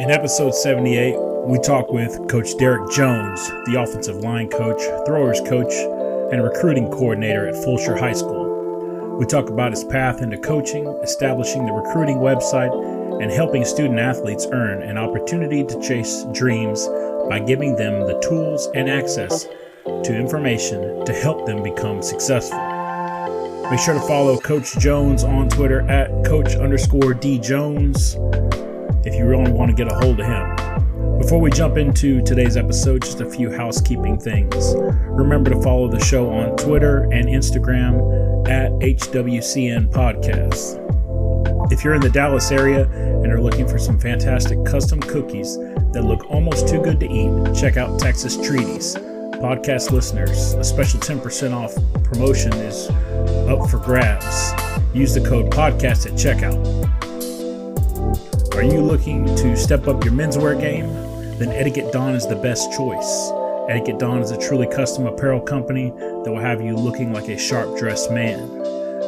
In episode 78, we talk with Coach Derek Jones, the offensive line coach, throwers coach, and recruiting coordinator at Fulshear High School. We talk about his path into coaching, establishing the recruiting website, and helping student athletes earn an opportunity to chase dreams by giving them the tools and access to information to help them become successful. Make sure to follow Coach Jones on Twitter at Coach underscore D Jones if you really want to get a hold of him. Before we jump into today's episode, just a few housekeeping things. Remember to follow the show on Twitter and Instagram at HWCN Podcast. If you're in the Dallas area and are looking for some fantastic custom cookies that look almost too good to eat, check out Texas Treaties. Podcast listeners, a special 10% off promotion is up for grabs. Use the code podcast at checkout. Are you looking to step up your menswear game? Then Etiquette Dawn is the best choice. Etiquette Dawn is a truly custom apparel company that will have you looking like a sharp dressed man.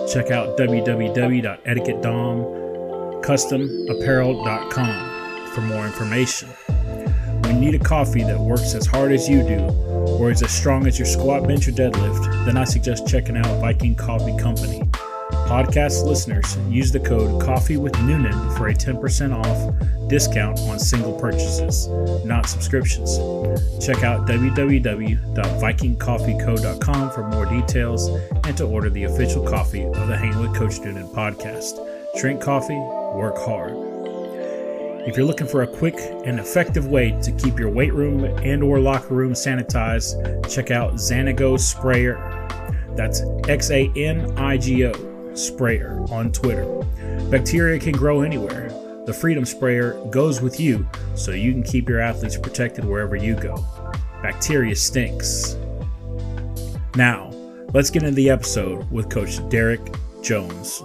Check out www.etiquettedomcustomapparel.com for more information. When you need a coffee that works as hard as you do, or is as strong as your squat, bench, or deadlift, then I suggest checking out Viking Coffee Company. Podcast listeners use the code Coffee with Noonan for a 10% off discount on single purchases, not subscriptions. Check out www.vikingcoffeeco.com for more details and to order the official coffee of the Hang with Coach Noonan podcast. Drink coffee, work hard. If you're looking for a quick and effective way to keep your weight room and or locker room sanitized, check out Xanigo Sprayer. That's X A N I G O sprayer on Twitter. Bacteria can grow anywhere. The Freedom Sprayer goes with you so you can keep your athletes protected wherever you go. Bacteria stinks. Now, let's get into the episode with Coach Derek Jones.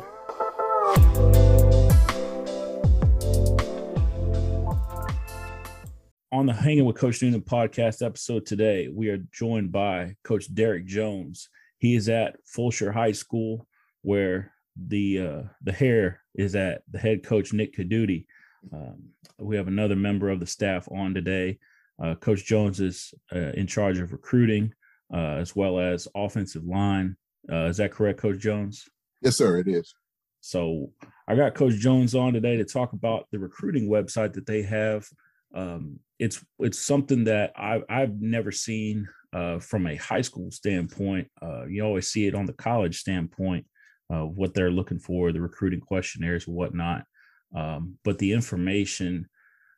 On the Hanging with Coach Noonan podcast episode today, we are joined by Coach Derek Jones. He is at Fulshear High School where the uh, the hair is at the head coach Nick Codutti. Um, we have another member of the staff on today. Uh, coach Jones is uh, in charge of recruiting uh, as well as offensive line. Uh, is that correct, Coach Jones? Yes, sir. It is. So I got Coach Jones on today to talk about the recruiting website that they have. Um, it's it's something that I've I've never seen uh, from a high school standpoint. you always see it on the college standpoint uh, what they're looking for, the recruiting questionnaires, whatnot. Um, but the information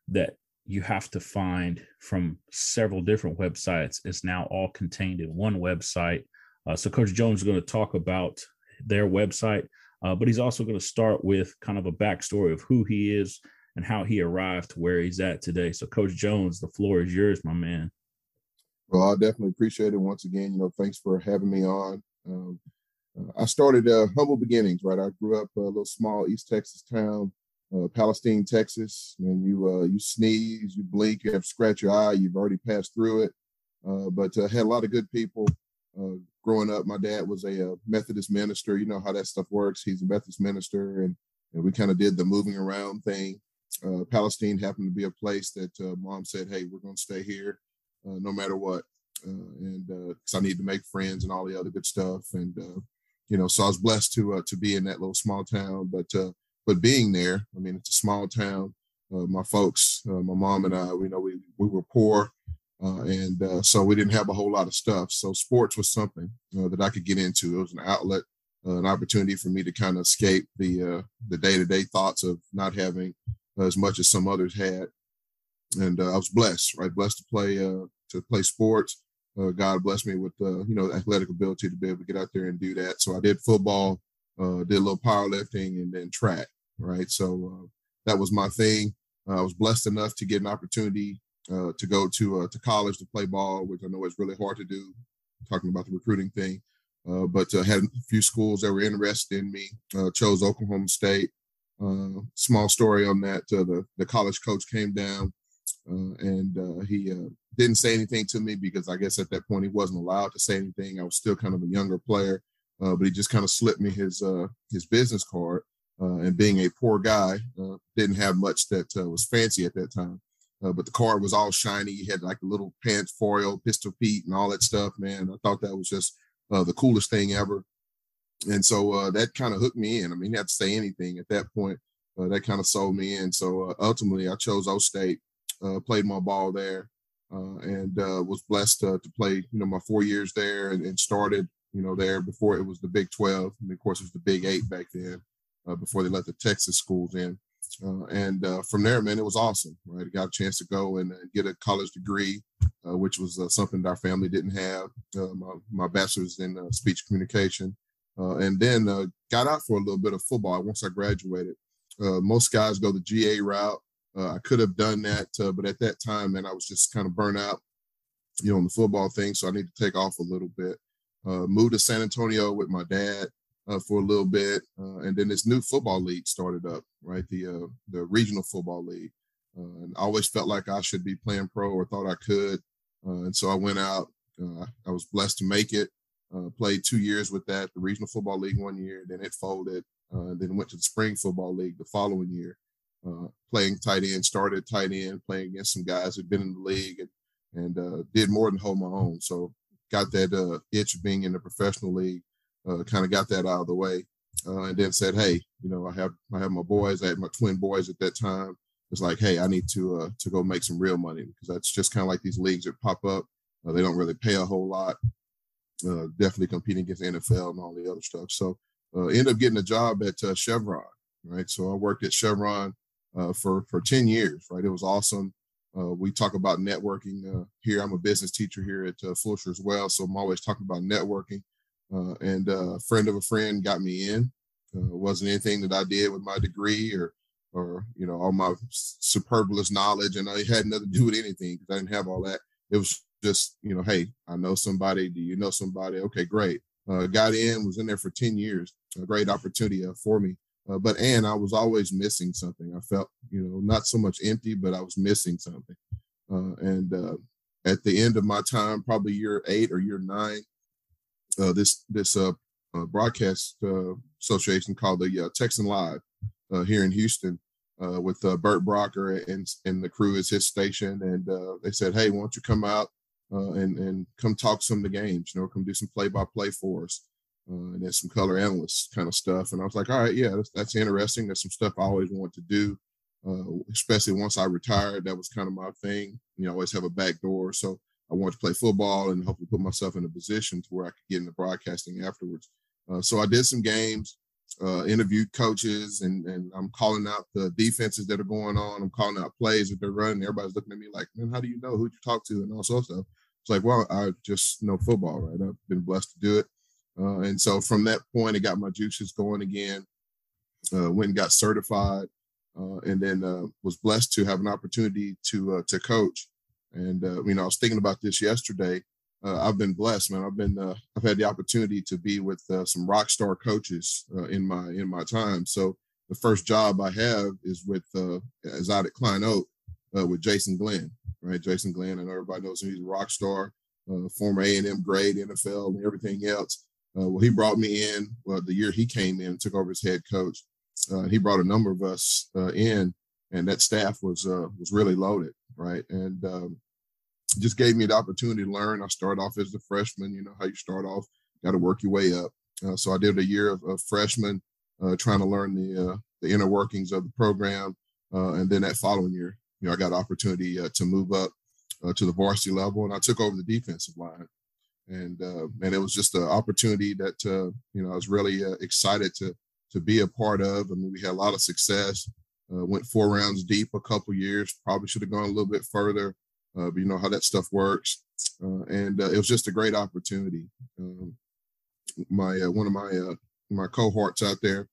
that you have to find from several different websites is now all contained in one website. Uh, so Coach Jones is going to talk about their website, uh, but he's also going to start with kind of a backstory of who he is and how he arrived to where he's at today. So Coach Jones, the floor is yours, my man. Well, I definitely appreciate it once again. You know, thanks for having me on. Um, I started uh, humble beginnings, right? I grew up a little small East Texas town, uh, Palestine, Texas. And you uh, you sneeze, you blink, you have scratch your eye. You've already passed through it. Uh, but uh, had a lot of good people. Uh, growing up, my dad was a Methodist minister. You know how that stuff works. He's a Methodist minister, and, and we kind of did the moving around thing. Palestine happened to be a place that mom said, "Hey, we're going to stay here, no matter what." and because I need to make friends and all the other good stuff, and you know, so I was blessed to uh, to be in that little small town. But uh, but being there, I mean, it's a small town. Uh, my folks, uh, my mom and I, we know we we were poor, uh, and uh, so we didn't have a whole lot of stuff. So sports was something that I could get into. It was an outlet, an opportunity for me to kind of escape the the day to day thoughts of not having as much as some others had. And I was blessed, right? Blessed to play to play sports uh, God blessed me with uh, you know athletic ability to be able to get out there and do that. So I did football, uh, did a little powerlifting, and then track. Right, so uh, that was my thing. I was blessed enough to get an opportunity uh, to go to uh, to college to play ball, which I know is really hard to do. Talking about the recruiting thing, but had a few schools that were interested in me. chose Oklahoma State. small story on that. the the college coach came down uh, and uh, he uh, didn't say anything to me because I guess at that point he wasn't allowed to say anything. I was still kind of a younger player, uh, but he just kind of slipped me his uh, his business card. and being a poor guy, didn't have much that was fancy at that time. but the car was all shiny. He had like a little pants foil, pistol Pete, and all that stuff. Man, I thought that was just the coolest thing ever. And so that kind of hooked me in. I mean, he had to say anything at that point. that kind of sold me in. So ultimately, I chose O State, played my ball there, uh, and uh, was blessed to play, you know, my four years there and, and, started, you know, there before it was the Big 12. And of course, it was the Big Eight back then uh, before they let the Texas schools in. Uh, and uh, from there, man, it was awesome, right? I got a chance to go and get a college degree, uh, which was something that our family didn't have. my, my bachelor's in speech communication. and then got out for a little bit of football once I graduated. most guys go the GA route uh, I could have done that, uh, but at that time, man, I was just kind of burnt out, you know, on the football thing. So I need to take off a little bit. Uh, moved to San Antonio with my dad uh, for a little bit, uh, and then this new football league started up, right? The uh, the regional football league, and I always felt like I should be playing pro or thought I could, and so I went out. I was blessed to make it. played two years with that, the regional football league one year, then it folded. then went to the spring football league the following year uh, playing tight end, started tight end, playing against some guys who'd been in the league and, and uh, did more than hold my own. So got that uh, itch of being in the professional league, uh, kind of got that out of the way. Uh, and then said, hey, you know, I have I have my boys, I had my twin boys at that time. It's like, hey, I need to uh, to go make some real money because that's just kind of like these leagues that pop up. they don't really pay a whole lot. definitely competing against NFL and all the other stuff. So end up getting a job at Chevron, right? So I worked at Chevron uh, for for 10 years, right? It was awesome. Uh, we talk about networking uh, here. I'm a business teacher here at uh, Fulshear as well, so I'm always talking about networking. Uh, and uh, a friend of a friend got me in. Uh, wasn't anything that I did with my degree or or you know all my superfluous knowledge, and I had nothing to do with anything because I didn't have all that. It was just you know, hey, I know somebody. Do you know somebody? Okay, great. got in, was in there for 10 years. A great opportunity for me. Uh, but and I was always missing something. I felt, you know, not so much empty, but I was missing something. Uh, and uh, at the end of my time, probably year eight or year nine, uh, this this uh, uh, broadcast association called the Texan Live here in Houston with Bert Brocker and and the crew is his station, and they said, hey, why don't you come out and and come talk some of the games, you know, come do some play by play for us uh, and then some color analyst kind of stuff. And I was like, all right, yeah, that's, that's interesting. That's some stuff I always wanted to do, uh, especially once I retired. That was kind of my thing. You know, I always have a back door. So I wanted to play football and hopefully put myself in a position to where I could get into broadcasting afterwards. Uh, so I did some games, uh, interviewed coaches, and, and I'm calling out the defenses that are going on. I'm calling out plays that they're running. Everybody's looking at me like, man, how do you know who you talk to and all sorts of stuff. It's like, well, I just know football, right? I've been blessed to do it. Uh, and so from that point, it got my juices going again. Uh, went and got certified, uh, and then uh, was blessed to have an opportunity to uh, to coach. And uh, you know, I was thinking about this yesterday. I've been blessed, man. I've been I've had the opportunity to be with some rock star coaches in my in my time. So the first job I have is with is out at Klein Oak with Jason Glenn, right? Jason Glenn, and everybody knows him. He's a rock star, former A and M grade, NFL, and everything else. Uh, well, he brought me in well, the year he came in, and took over as head coach. Uh, he brought a number of us uh, in, and that staff was uh, was really loaded, right? And um, just gave me the opportunity to learn. I started off as a freshman. You know how you start off, got to work your way up. Uh, so I did a year of, of freshman, uh, trying to learn the the inner workings of the program, and then that following year, you know, I got opportunity to move up to the varsity level, and I took over the defensive line and uh, and it was just an opportunity that uh, you know I was really uh, excited to to be a part of. I mean, we had a lot of success. Uh, went four rounds deep a couple years. Probably should have gone a little bit further, uh, but you know how that stuff works. Uh, and it was just a great opportunity. Um, my one of my my cohorts out there,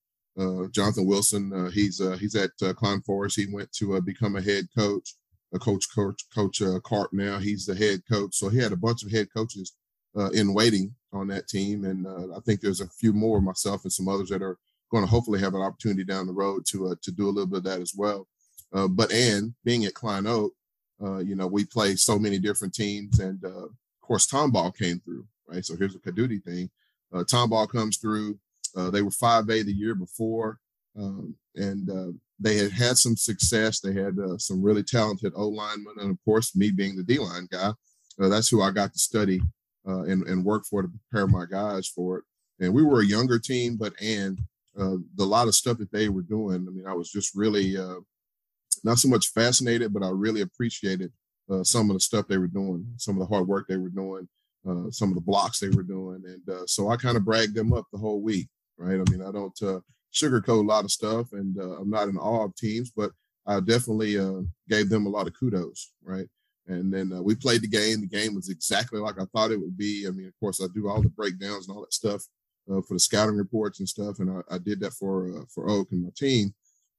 Jonathan Wilson, he's he's at Klein Forest. He went to become a head coach. A coach, coach, coach Carp now. He's the head coach. So he had a bunch of head coaches uh, in waiting on that team. And uh, I think there's a few more, myself and some others, that are going to hopefully have an opportunity down the road to uh, to do a little bit of that as well. Uh, but and being at Klein Oak, uh, you know, we play so many different teams, and uh, of course, Tomball came through, right? So here's a Codutti thing. Tomball comes through. they were 5A the year before. um, and uh, they had had some success. They had uh, some really talented O linemen, and of course, me being the D line guy, uh, that's who I got to study uh, and, and work for to prepare my guys for it. And we were a younger team, but and uh, the lot of stuff that they were doing, I mean, I was just really uh, not so much fascinated, but I really appreciated some of the stuff they were doing, some of the hard work they were doing, some of the blocks they were doing, and so I kind of bragged them up the whole week, right? I mean, I don't sugarcoat a lot of stuff, and uh, I'm not in awe of teams, but I definitely uh, gave them a lot of kudos, right? And then uh, we played the game. The game was exactly like I thought it would be. I mean, of course, I do all the breakdowns and all that stuff uh, for the scouting reports and stuff, and I, I did that for uh, for Oak and my team,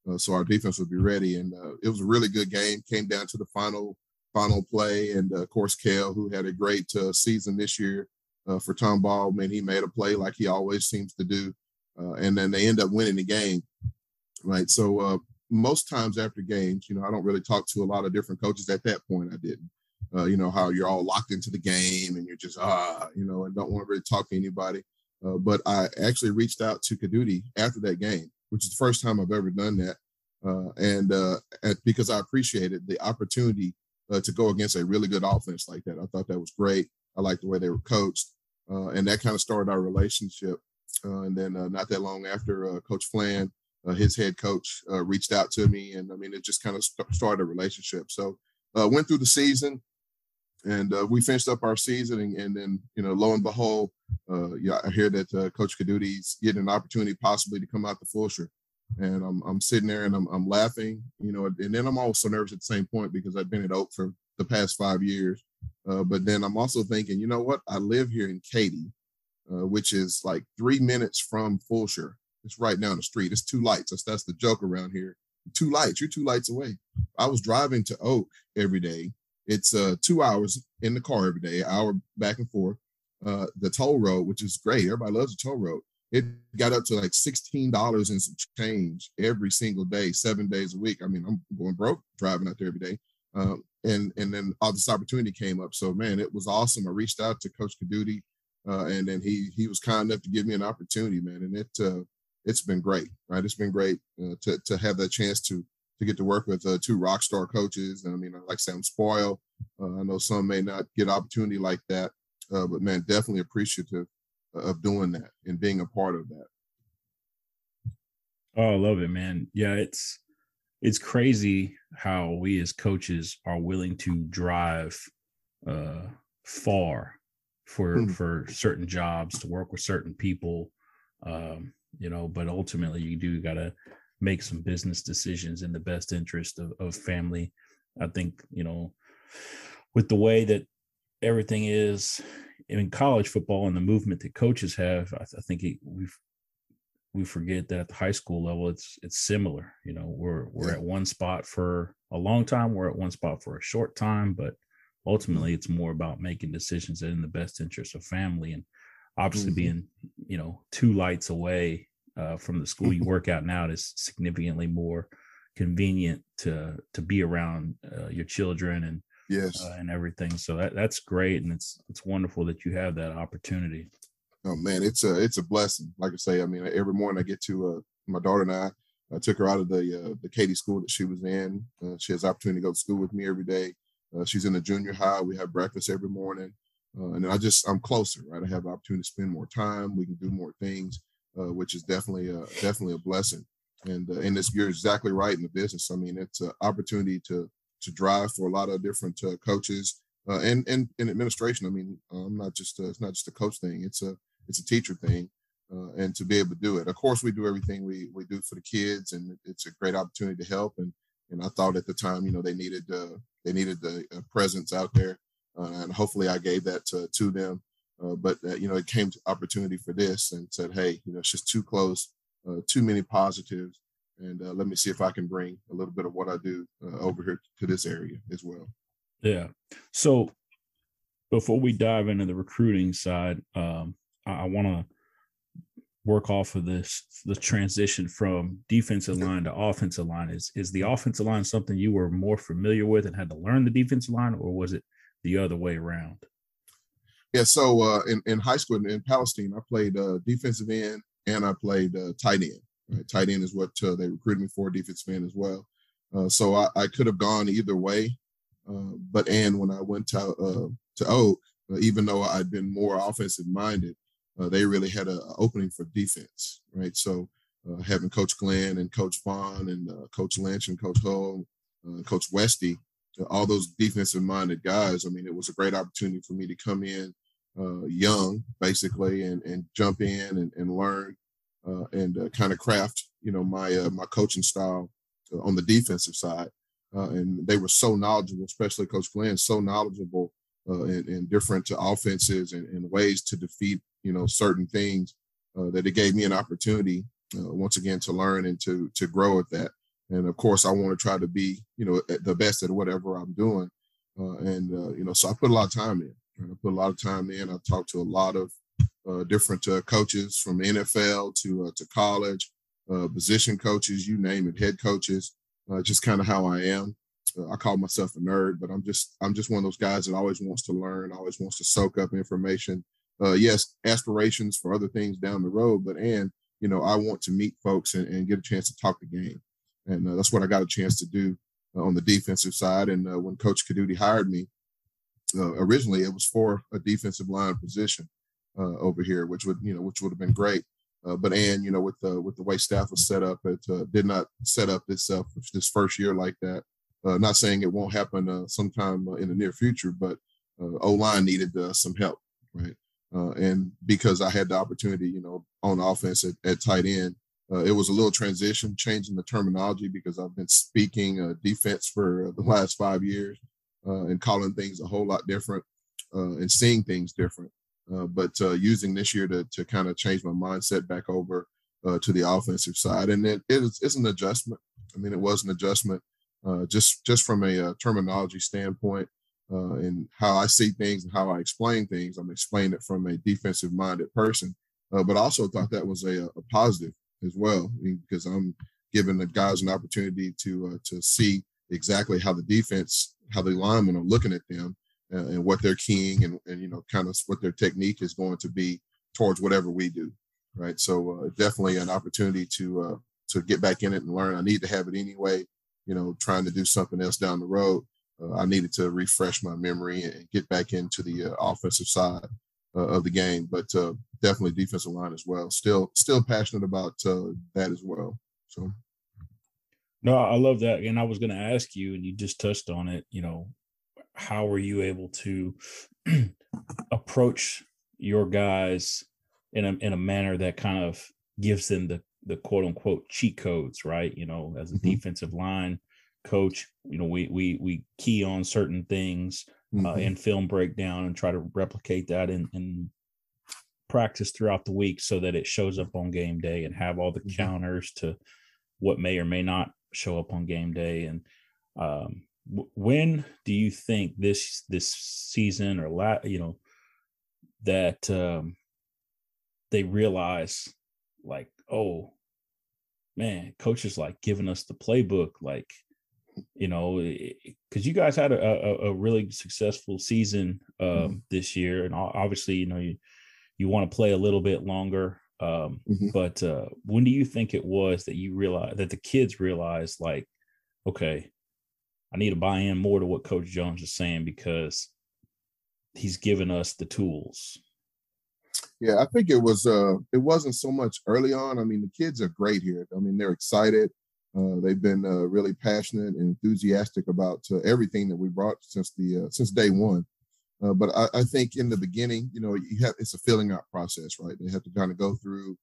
uh, so our defense would be ready. And it was a really good game. Came down to the final final play, and of course, Kale, who had a great season this year for Tomball, man, he made a play like he always seems to do uh, and then they end up winning the game, right? So uh, most times after games, you know, I don't really talk to a lot of different coaches. At that point, I didn't. Uh, you know how you're all locked into the game and you're just ah, you know, and don't want to really talk to anybody. Uh, but I actually reached out to Codutti after that game, which is the first time I've ever done that, uh, and uh, because I appreciated the opportunity to go against a really good offense like that. I thought that was great. I liked the way they were coached, and that kind of started our relationship. Uh, and then uh, not that long after, uh, Coach Flan, Uh, his head coach, uh, reached out to me, and I mean, it just kind of st- started a relationship. So uh, went through the season, and we finished up our season, and, and, then you know, lo and behold, yeah, I hear that Coach Codutti's getting an opportunity possibly to come out to Fulshear and I'm I'm sitting there and I'm I'm laughing, you know, and then I'm also nervous at the same point because I've been at Oak for the past five years. Uh, but then I'm also thinking, you know what? I live here in Katy, uh, which is like three minutes from Fulshear. It's right down the street. It's two lights. That's that's the joke around here. Two lights. You're two lights away. I was driving to Oak every day. It's uh, two hours in the car every day, hour back and forth. Uh, the toll road, which is great. Everybody loves the toll road. It got up to like sixteen dollars and some change every single day, seven days a week. I mean, I'm going broke driving out there every day. Um, and and then all this opportunity came up. So man, it was awesome. I reached out to Coach Codutti uh, and then he he was kind enough to give me an opportunity, man, and it uh, it's been great, right? It's been great uh, to to have that chance to to get to work with uh, two rock star coaches. And I mean, like Sam Spoil, uh, I know some may not get opportunity like that, uh, but man, definitely appreciative of doing that and being a part of that. Oh, I love it, man. Yeah, it's it's crazy how we as coaches are willing to drive uh, far for mm. for certain jobs to work with certain people um, you know but ultimately you do got to make some business decisions in the best interest of, of family i think you know with the way that everything is in college football and the movement that coaches have i, I think we we forget that at the high school level it's it's similar you know we're we're at one spot for a long time we're at one spot for a short time but ultimately it's more about making decisions that in the best interest of family and obviously mm-hmm. being you know two lights away uh, from the school you work out now it's significantly more convenient to to be around uh, your children and yes uh, and everything so that that's great and it's it's wonderful that you have that opportunity oh man it's a it's a blessing like i say i mean every morning i get to uh, my daughter and i I took her out of the uh, the Katy school that she was in. Uh, she has opportunity to go to school with me every day. Uh, she's in the junior high. We have breakfast every morning. Uh, and I just, I'm closer, right? I have opportunity to spend more time. We can do more things, uh, which is definitely, a, definitely a blessing. And, uh, and it's, you're exactly right in the business. I mean, it's an opportunity to, to drive for a lot of different uh, coaches uh, and, and, and administration. I mean, I'm not just, a, it's not just a coach thing. It's a, it's a teacher thing. and to be able to do it. Of course, we do everything we, we do for the kids and it's a great opportunity to help. And, and I thought at the time, you know, they needed uh, they needed the uh, presence out there, uh, and hopefully I gave that to, to them. Uh, but uh, you know, it came to opportunity for this, and said, hey, you know, it's just too close, uh, too many positives, and let me see if I can bring a little bit of what I do over here to this area as well. Yeah. So before we dive into the recruiting side, um, I, I want to work off of this the transition from defensive line to offensive line is is the offensive line something you were more familiar with and had to learn the defensive line or was it the other way around yeah so uh, in, in high school in, Palestine i played uh, defensive end and i played uh, tight end Right? Tight end is what uh, they recruited me for, defensive end as well. Uh, so I, I, could have gone either way. Uh, but and when I went to to Oak, uh, even though I'd been more offensive minded, they really had an opening for defense, right? So having Coach Glenn and Coach Vaughn and Coach Lynch and Coach Hull, Coach Westy, all those defensive minded guys. I mean, it was a great opportunity for me to come in uh, young, basically, and and jump in and, and learn uh, and uh, kind of craft, you know, my uh, my coaching style uh, on the defensive side. Uh, and they were so knowledgeable, especially Coach Glenn, so knowledgeable in, in, different to offenses and, and, ways to defeat, you know, certain things that it gave me an opportunity once again to learn and to to grow at that. And of course, I want to try to be, you know, the best at whatever I'm doing. and you know, so I put a lot of time in. I put a lot of time in. I talked to a lot of uh, different uh, coaches from NFL to uh, to college, uh, position coaches, you name it, head coaches. Uh, just kind of how I am. Uh, I call myself a nerd, but I'm just I'm just one of those guys that always wants to learn, always wants to soak up information. yes, aspirations for other things down the road, but and you know I want to meet folks and, and get a chance to talk the game, and that's what I got a chance to do on the defensive side. And when Coach Codutti hired me, uh, originally it was for a defensive line position uh, over here, which would you know which would have been great. Uh, but and you know with the with the way staff was set up, it uh, did not set up itself this first year like that. Uh, not saying it won't happen sometime in the near future, but O line needed some help, right? and because I had the opportunity, you know, on offense at, at tight end, uh, it was a little transition, changing the terminology because I've been speaking uh, defense for the last five years uh, and calling things a whole lot different uh, and seeing things different. Uh, but uh, using this year to to kind of change my mindset back over uh, to the offensive side, and it, it is, it's an adjustment. I mean, it was an adjustment uh, just just from a terminology standpoint and how I see things and how I explain things. I'm explaining it from a defensive minded person, but also thought that was a, a positive as well because I'm giving the guys an opportunity to to see exactly how the defense how the linemen are looking at them uh, and what they're keying and, and, you know, kind of what their technique is going to be towards whatever we do. Right. So uh, definitely an opportunity to, uh, to get back in it and learn. I need to have it anyway, you know, trying to do something else down the road. Uh, I needed to refresh my memory and get back into the uh, offensive side uh, of the game, but definitely defensive line as well. Still, still passionate about that as well. So. No, I love that. And I was going to ask you, and you just touched on it, you know, how were you able to approach your guys in a, in a manner that kind of gives them the, the quote unquote cheat codes, right? You know, as a mm-hmm. defensive line coach, you know, we, we, we key on certain things uh, mm-hmm. uh, in film breakdown and try to replicate that in, in practice throughout the week so that it shows up on game day and have all the mm-hmm. counters to what may or may not show up on game day and um, w- when do you think this this season or la- you know that um, they realize like oh man coach is like giving us the playbook like you know because you guys had a, a, a, really successful season um, mm-hmm. this year and obviously you know you you want to play a little bit longer um, mm-hmm. But uh, when do you think it was that you realized that the kids realized, like, okay, I need to buy in more to what Coach Jones is saying because he's given us the tools. Yeah, I think it was. uh It wasn't so much early on. I mean, the kids are great here. I mean, they're excited. Uh, they've been uh, really passionate and enthusiastic about uh, everything that we brought since the uh, since day one. Uh, but I, I, think in the beginning, you know, you have it's a filling out process, right? They have to kind of go through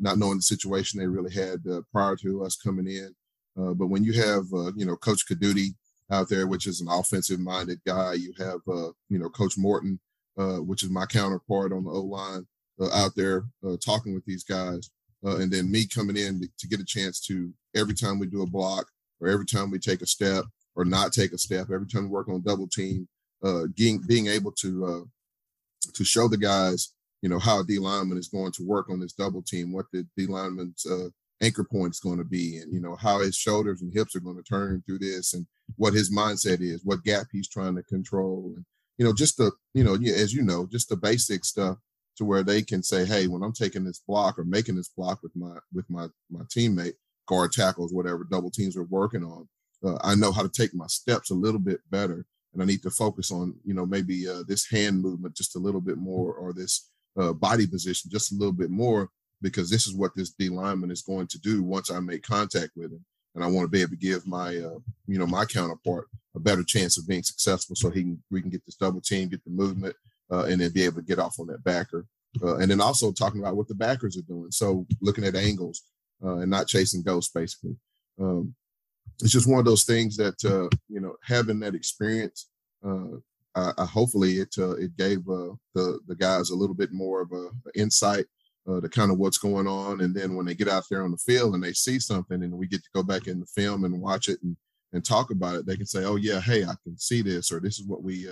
not knowing the situation they really had prior to us coming in. But when you have, you know, Coach Codutti out there, which is an offensive-minded guy, you have, you know, Coach Morton, which is my counterpart on the O line, out there talking with these guys, and then me coming in to, get a chance to every time we do a block or every time we take a step or not take a step, every time we work on double team uh, being being able to uh, to show the guys, you know, how a D lineman is going to work on this double team, what the D lineman's uh, anchor point is going to be, and you know how his shoulders and hips are going to turn through this, and what his mindset is, what gap he's trying to control, and you know, just the you know, as you know, just the basic stuff to where they can say, hey, when I'm taking this block or making this block with my with my my teammate, guard tackles, whatever double teams are working on, uh, I know how to take my steps a little bit better, and I need to focus on you know maybe uh, this hand movement just a little bit more or this uh, body position just a little bit more because this is what this D lineman is going to do once I make contact with him, and I want to be able to give my uh, you know my counterpart a better chance of being successful, so he can we can get this double team, get the movement, uh, and then be able to get off on that backer. Uh, and then also talking about what the backers are doing. So looking at angles uh, and not chasing ghosts, basically. Um, it's just one of those things that uh, you know having that experience. Uh, I, I hopefully it uh, it gave the the guys a little bit more of a, a insight to kind of what's going on, and then when they get out there on the field and they see something, and we get to go back in the film and watch it and and talk about it, they can say, "Oh yeah, hey, I can see this," or "This is what we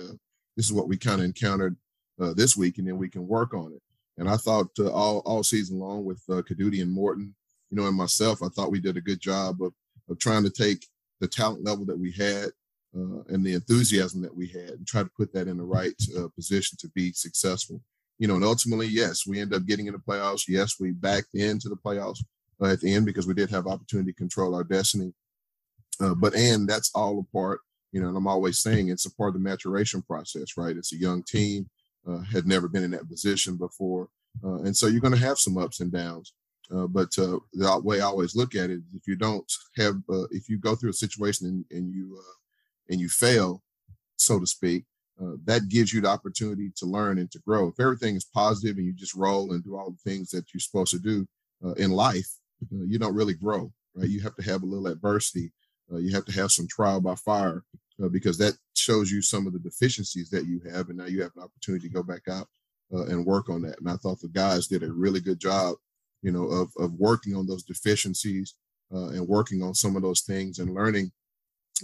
this is what we kind of encountered uh, this week, and then we can work on it. And I thought uh, all all season long with uh, Codutti and Morton, you know, and myself, I thought we did a good job of of trying to take the talent level that we had uh, and the enthusiasm that we had, and try to put that in the right uh, position to be successful. You know, and ultimately, yes, we end up getting in the playoffs. Yes, we backed into the playoffs uh, at the end because we did have opportunity to control our destiny. Uh, but and that's all a part you know, and I'm always saying it's a part of the maturation process, right? It's a young team, uh, had never been in that position before, uh, and so you're going to have some ups and downs. Uh, but uh, the way I always look at it, if you don't have, uh, if you go through a situation and, and you uh, and you fail, so to speak, that gives you the opportunity to learn and to grow. If everything is positive and you just roll and do all the things that you're supposed to do in life, you don't really grow, right? You have to have a little adversity you have to have some trial by fire uh, because that shows you some of the deficiencies that you have, and now you have an opportunity to go back out uh, and work on that. And I thought the guys did a really good job, you know, of of working on those deficiencies uh, and working on some of those things and learning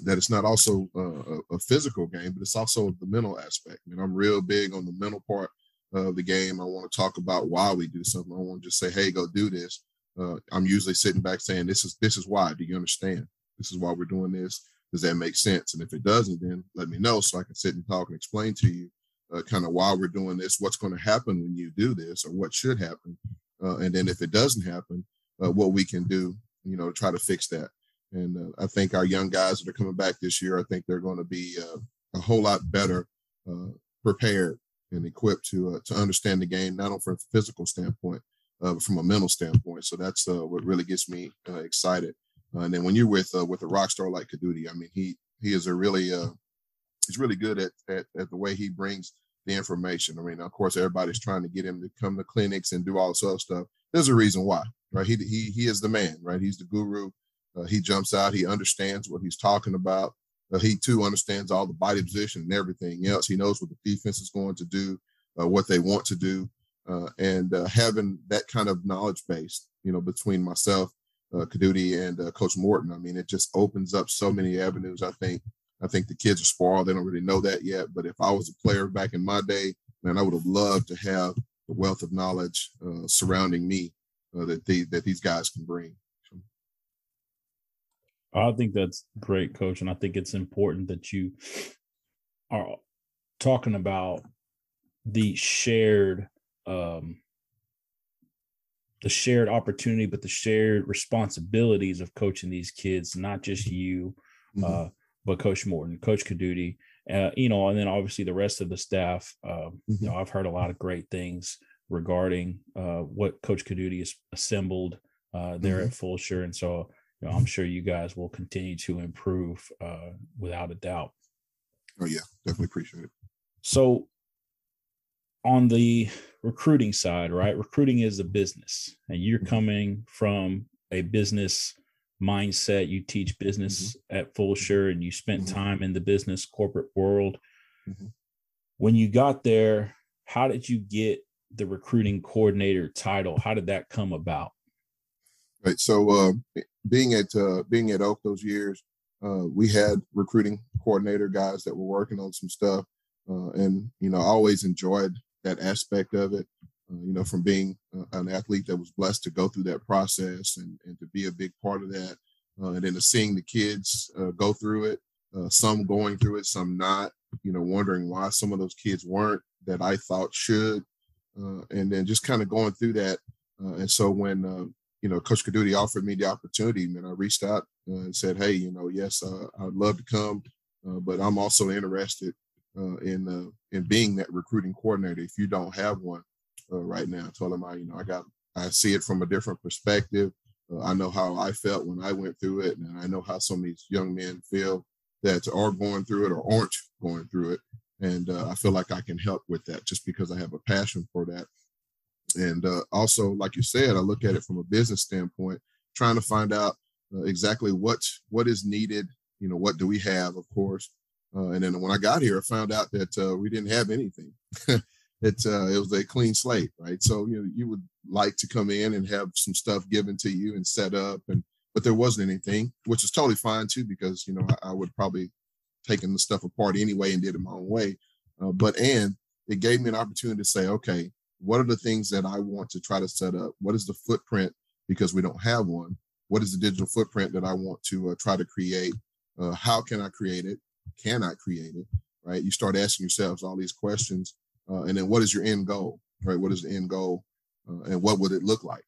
that it's not also uh, a, a, physical game, but it's also the mental aspect. I mean, I'm real big on the mental part of the game. I want to talk about why we do something. I want to just say, "Hey, go do this." Uh, I'm usually sitting back saying, "This is this is why." Do you understand? This is why we're doing this. Does that make sense? And if it doesn't, then let me know so I can sit and talk and explain to you uh, kind of why we're doing this, what's going to happen when you do this, or what should happen. Uh, and then if it doesn't happen, uh, what we can do, you know, to try to fix that. And uh, I think our young guys that are coming back this year, I think they're going to be uh, a whole lot better uh, prepared and equipped to to understand the game, not only from a physical standpoint, but from a mental standpoint. So that's what really gets me excited and then when you're with uh, with a rock star like Codutti, I mean, he he is a really uh, he's really good at, at at the way he brings the information. I mean, of course, everybody's trying to get him to come to clinics and do all this other stuff. There's a reason why, right? He he he is the man, right? He's the guru. Uh, he jumps out. He understands what he's talking about. Uh, he too understands all the body position and everything else. He knows what the defense is going to do, uh, what they want to do, uh, and uh, having that kind of knowledge base, you know, between myself uh, Codutti and uh, Coach Morton. I mean, it just opens up so many avenues. I think I think the kids are spoiled; they don't really know that yet. But if I was a player back in my day, man, I would have loved to have the wealth of knowledge uh, surrounding me uh, that they, that these guys can bring. I think that's great, Coach, and I think it's important that you are talking about the shared um, the shared opportunity, but the shared responsibilities of coaching these kids, not just you, mm-hmm. uh, but Coach Morton, Coach Codutti, uh, you know, and then obviously the rest of the staff. Uh, mm-hmm. You know, I've heard a lot of great things regarding uh, what Coach Codutti has assembled uh, there mm-hmm. at Fulshear, and so you know, I'm sure you guys will continue to improve uh, without a doubt. Oh yeah, definitely appreciate it. So on the recruiting side, right? Recruiting is a business, and you're mm-hmm. coming from a business mindset. You teach business mm-hmm. at Fulshear, and you spent mm-hmm. time in the business corporate world. Mm-hmm. When you got there, how did you get the recruiting coordinator title? How did that come about? Right. So, uh, being at uh, being at Oak those years, uh, we had recruiting coordinator guys that were working on some stuff, uh, and you know, I always enjoyed that aspect of it. Uh, you know, from being uh, an athlete that was blessed to go through that process and, and to be a big part of that, uh, and then to seeing the kids uh, go through it, uh, some going through it, some not. You know, wondering why some of those kids weren't that I thought should. uh, and then just kind of going through that. Uh, and so when uh, you know Coach Codutti offered me the opportunity, man, I reached out uh, and said, "Hey, you know, yes, I'd love to come, but I'm also interested in in being that recruiting coordinator. If you don't have one right now, I told him I, you know, I got I see it from a different perspective. Uh, I know how I felt when I went through it, and I know how some of these young men feel that are going through it or aren't going through it. And uh, I feel like I can help with that just because I have a passion for that. And uh, also, like you said, I look at it from a business standpoint, trying to find out uh, exactly what what is needed. You know, what do we have, of course. Uh, and then when I got here, I found out that uh, we didn't have anything. it uh, it was a clean slate, right? So you know you would like to come in and have some stuff given to you and set up, and but there wasn't anything, which is totally fine too because you know I, I would probably taken the stuff apart anyway and did it my own way. Uh, but and it gave me an opportunity to say, okay, what are the things that I want to try to set up? What is the footprint because we don't have one? What is the digital footprint that I want to uh, try to create? Uh, how can I create it? Can I create it? Right? You start asking yourselves all these questions uh, and then what is your end goal, right? What is the end goal, uh, and what would it look like?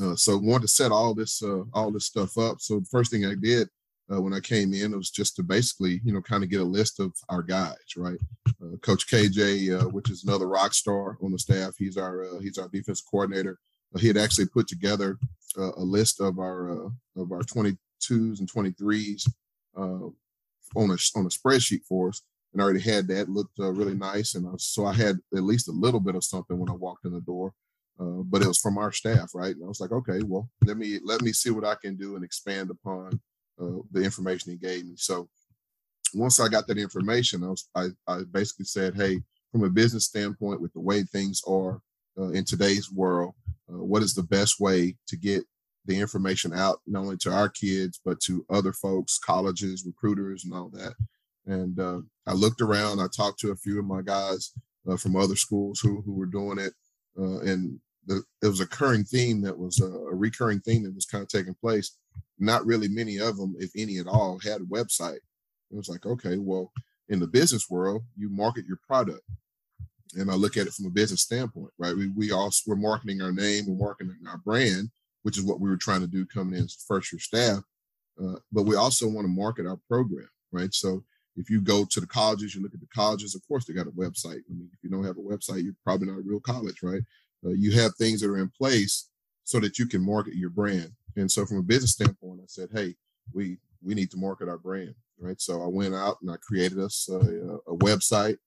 Uh, so wanted to set all this uh, all this stuff up. So the first thing I did uh, when I came in was just to basically, you know, kind of get a list of our guys, right? Uh, Coach KJ, which is another rock star on the staff, he's our he's our defense coordinator. he had actually put together a list of our of our 22s and 23s on a on a spreadsheet for us and I already had that. Looked uh, really nice, and so I had at least a little bit of something when I walked in the door. Uh, but it was from our staff, right? And I was like, okay, well, let me let me see what I can do and expand upon uh, the information he gave me. So once I got that information, I was I, I basically said, hey, from a business standpoint, with the way things are uh, in today's world, uh, what is the best way to get the information out not only to our kids but to other folks, colleges, recruiters, and all that. And uh, I looked around. I talked to a few of my guys uh, from other schools who who were doing it, uh, and the, it was a recurring theme that was a, a recurring theme that was kind of taking place. Not really many of them, if any at all, had a website. It was like, okay, well, in the business world, you market your product, and I look at it from a business standpoint, right? We we also we're marketing our name, we're marketing our brand, which is what we were trying to do coming in as first year staff. Uh, but we also want to market our program, right? So if you go to the colleges, you look at the colleges, of course, they got a website. I mean, if you don't have a website, you're probably not a real college, right? Uh, you have things that are in place so that you can market your brand. And so, from a business standpoint, I said, hey, we we need to market our brand, right? So I went out and I created us a, a website.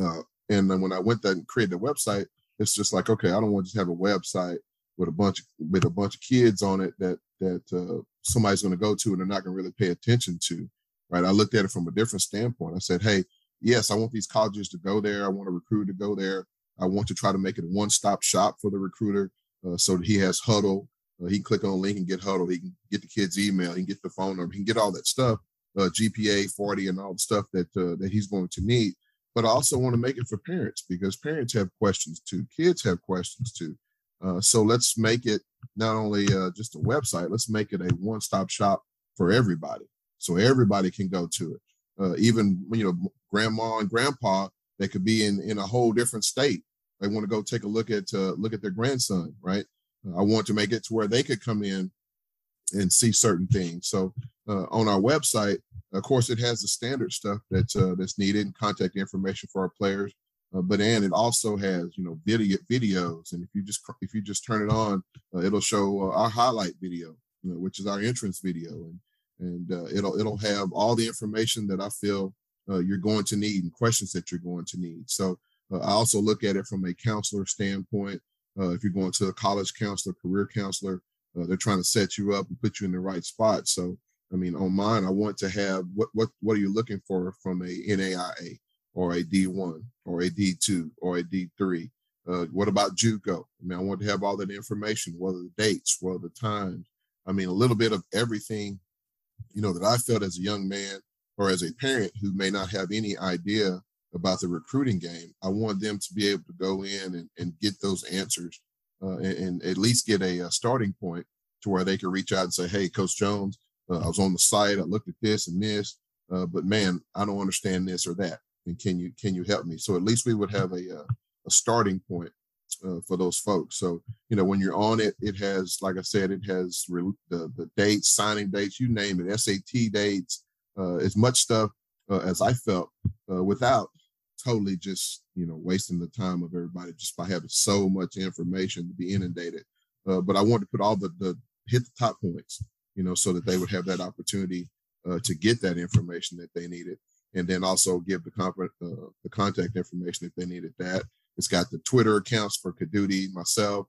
Uh, and then when I went there and created a website, it's just like, okay, I don't want to just have a website with a bunch with a bunch of kids on it that that uh, somebody's going to go to and they're not going to really pay attention to right? I looked at it from a different standpoint. I said, hey, yes, I want these colleges to go there. I want a recruiter to go there. I want to try to make it a one-stop shop for the recruiter uh, so that he has Hudl. Uh, he can click on a link and get Hudl. He can get the kid's email. He can get the phone number. He can get all that stuff, uh, GPA 40 and all the stuff that uh, that he's going to need. But I also want to make it for parents because parents have questions too. Kids have questions too. Uh, so let's make it not only uh, just a website, let's make it a one-stop shop for everybody so everybody can go to it. Uh, even you know, grandma and grandpa, they could be in in a whole different state. They want to go take a look at uh, look at their grandson, right? Uh, I want to make it to where they could come in and see certain things. So uh, on our website, of course, it has the standard stuff that's uh, that's needed and contact information for our players. Uh, but and it also has you know video videos, and if you just if you just turn it on, uh, it'll show uh, our highlight video, you know, which is our entrance video, and and uh, it'll it'll have all the information that I feel uh, you're going to need and questions that you're going to need. So I also look at it from a counselor standpoint. If you're going to a college counselor, career counselor, they're trying to set you up and put you in the right spot. So I mean, on mine, I want to have what what what are you looking for from a NAIA or a D1 or a D2 or a D3? Uh, what about JUCO? I mean, I want to have all that information, what are the dates, what are the times. I mean, a little bit of everything you know, that I felt as a young man or as a parent who may not have any idea about the recruiting game. I want them to be able to go in and, and get those answers uh, and, and, at least get a, a, starting point to where they can reach out and say, Hey, Coach Jones, uh, I was on the site. I looked at this and this, uh, but man, I don't understand this or that. And can you, can you help me? So at least we would have a, uh, a starting point uh, for those folks. So, you know, when you're on it, it has, like I said, it has re- the, the dates, signing dates, you name it, SAT dates, uh, as much stuff uh, as I felt uh, without totally just, you know, wasting the time of everybody just by having so much information to be inundated. Uh, but I wanted to put all the, the hit the top points, you know, so that they would have that opportunity to get that information that they needed. And then also give the, comp- the contact information if they needed that it's got the Twitter accounts for Codutti, myself,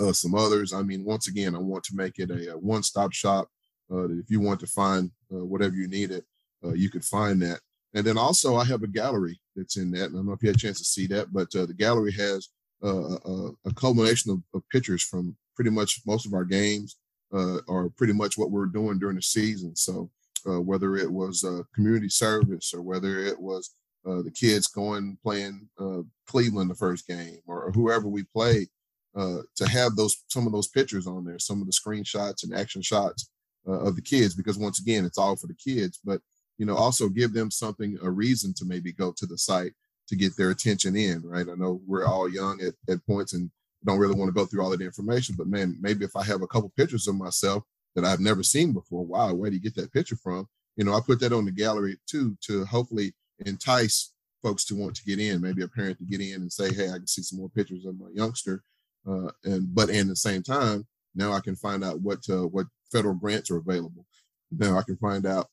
uh, some others. I mean, once again, I want to make it a, a one-stop shop. Uh, if you want to find uh, whatever you needed, uh, you could find that. And then also, I have a gallery that's in that. And I don't know if you had a chance to see that, but uh, the gallery has uh, a, a, culmination of, of, pictures from pretty much most of our games, or pretty much what we're doing during the season. So whether it was community service or whether it was uh, the kids going playing uh, Cleveland the first game or, or whoever we play, uh, to have those some of those pictures on there, some of the screenshots and action shots uh, of the kids, because once again, it's all for the kids. But you know, also give them something, a reason to maybe go to the site to get their attention in. Right? I know we're all young at, at points and don't really want to go through all of the information, but man, maybe if I have a couple pictures of myself that I've never seen before, wow, where do you get that picture from? You know, I put that on the gallery too to hopefully entice folks to want to get in, maybe a parent to get in and say, hey, I can see some more pictures of my youngster. Uh, and but in the same time, now I can find out what uh, what federal grants are available. Now I can find out,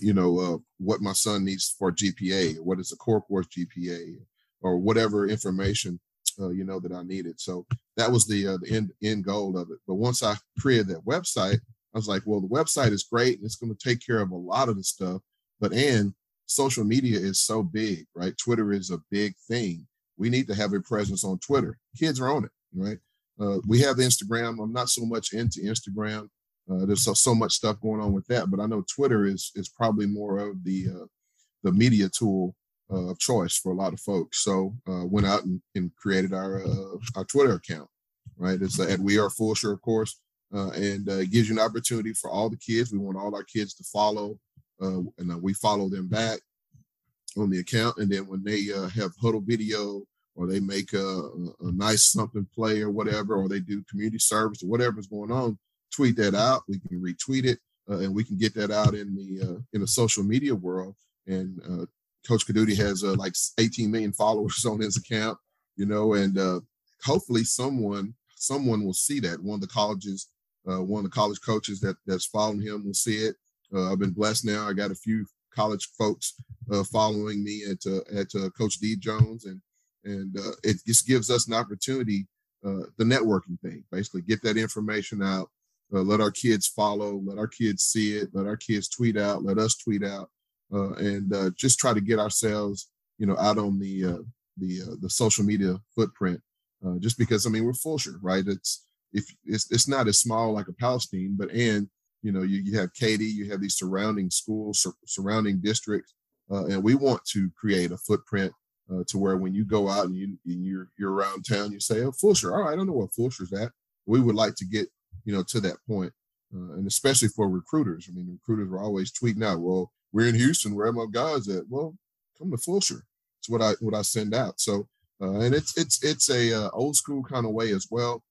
you know, uh, what my son needs for GPA, what is a core course GPA, or whatever information uh, you know that I needed. So that was the uh, the end end goal of it. But once I created that website, I was like, well, the website is great and it's going to take care of a lot of the stuff. But and social media is so big, right? Twitter is a big thing. We need to have a presence on Twitter. Kids are on it, right? Uh, we have Instagram. I'm not so much into Instagram. Uh, there's so, so much stuff going on with that, but I know Twitter is is probably more of the uh, the media tool uh, of choice for a lot of folks. So uh, went out and, and created our uh, our Twitter account, right? It's at We Are Fulshear, of course, and it gives you an opportunity for all the kids. We want all our kids to follow uh, and uh, we follow them back on the account. And then when they uh, have Hudl video or they make a, a, nice something play or whatever, or they do community service or whatever's going on, tweet that out. We can retweet it uh, and we can get that out in the uh, in the social media world. And uh, Coach Codutti has like 18 million followers on his account, you know, and hopefully someone someone will see that. One of the colleges, one of the college coaches that that's following him will see it uh, I've been blessed now. I got a few college folks uh, following me at uh, at uh, Coach D Jones, and and uh, it just gives us an opportunity, uh, the networking thing, basically get that information out, let our kids follow, let our kids see it, let our kids tweet out, let us tweet out, and just try to get ourselves, you know, out on the the the social media footprint. just because I mean we're Fulshear, right? It's if it's it's not as small like a Palestine, but and you know, you, you have Katy, you have these surrounding schools, sur- surrounding districts, uh, and we want to create a footprint uh, to where when you go out and, you, and you're you're around town, you say, "Oh, Fulshear, all right, I don't know what Fulshear's at." We would like to get you know to that point, uh, and especially for recruiters. I mean, recruiters are always tweeting out, "Well, we're in Houston. Where my guys at?" Well, come to Fulshear. It's what I what I send out. So, uh, and it's it's it's a uh, old school kind of way as well.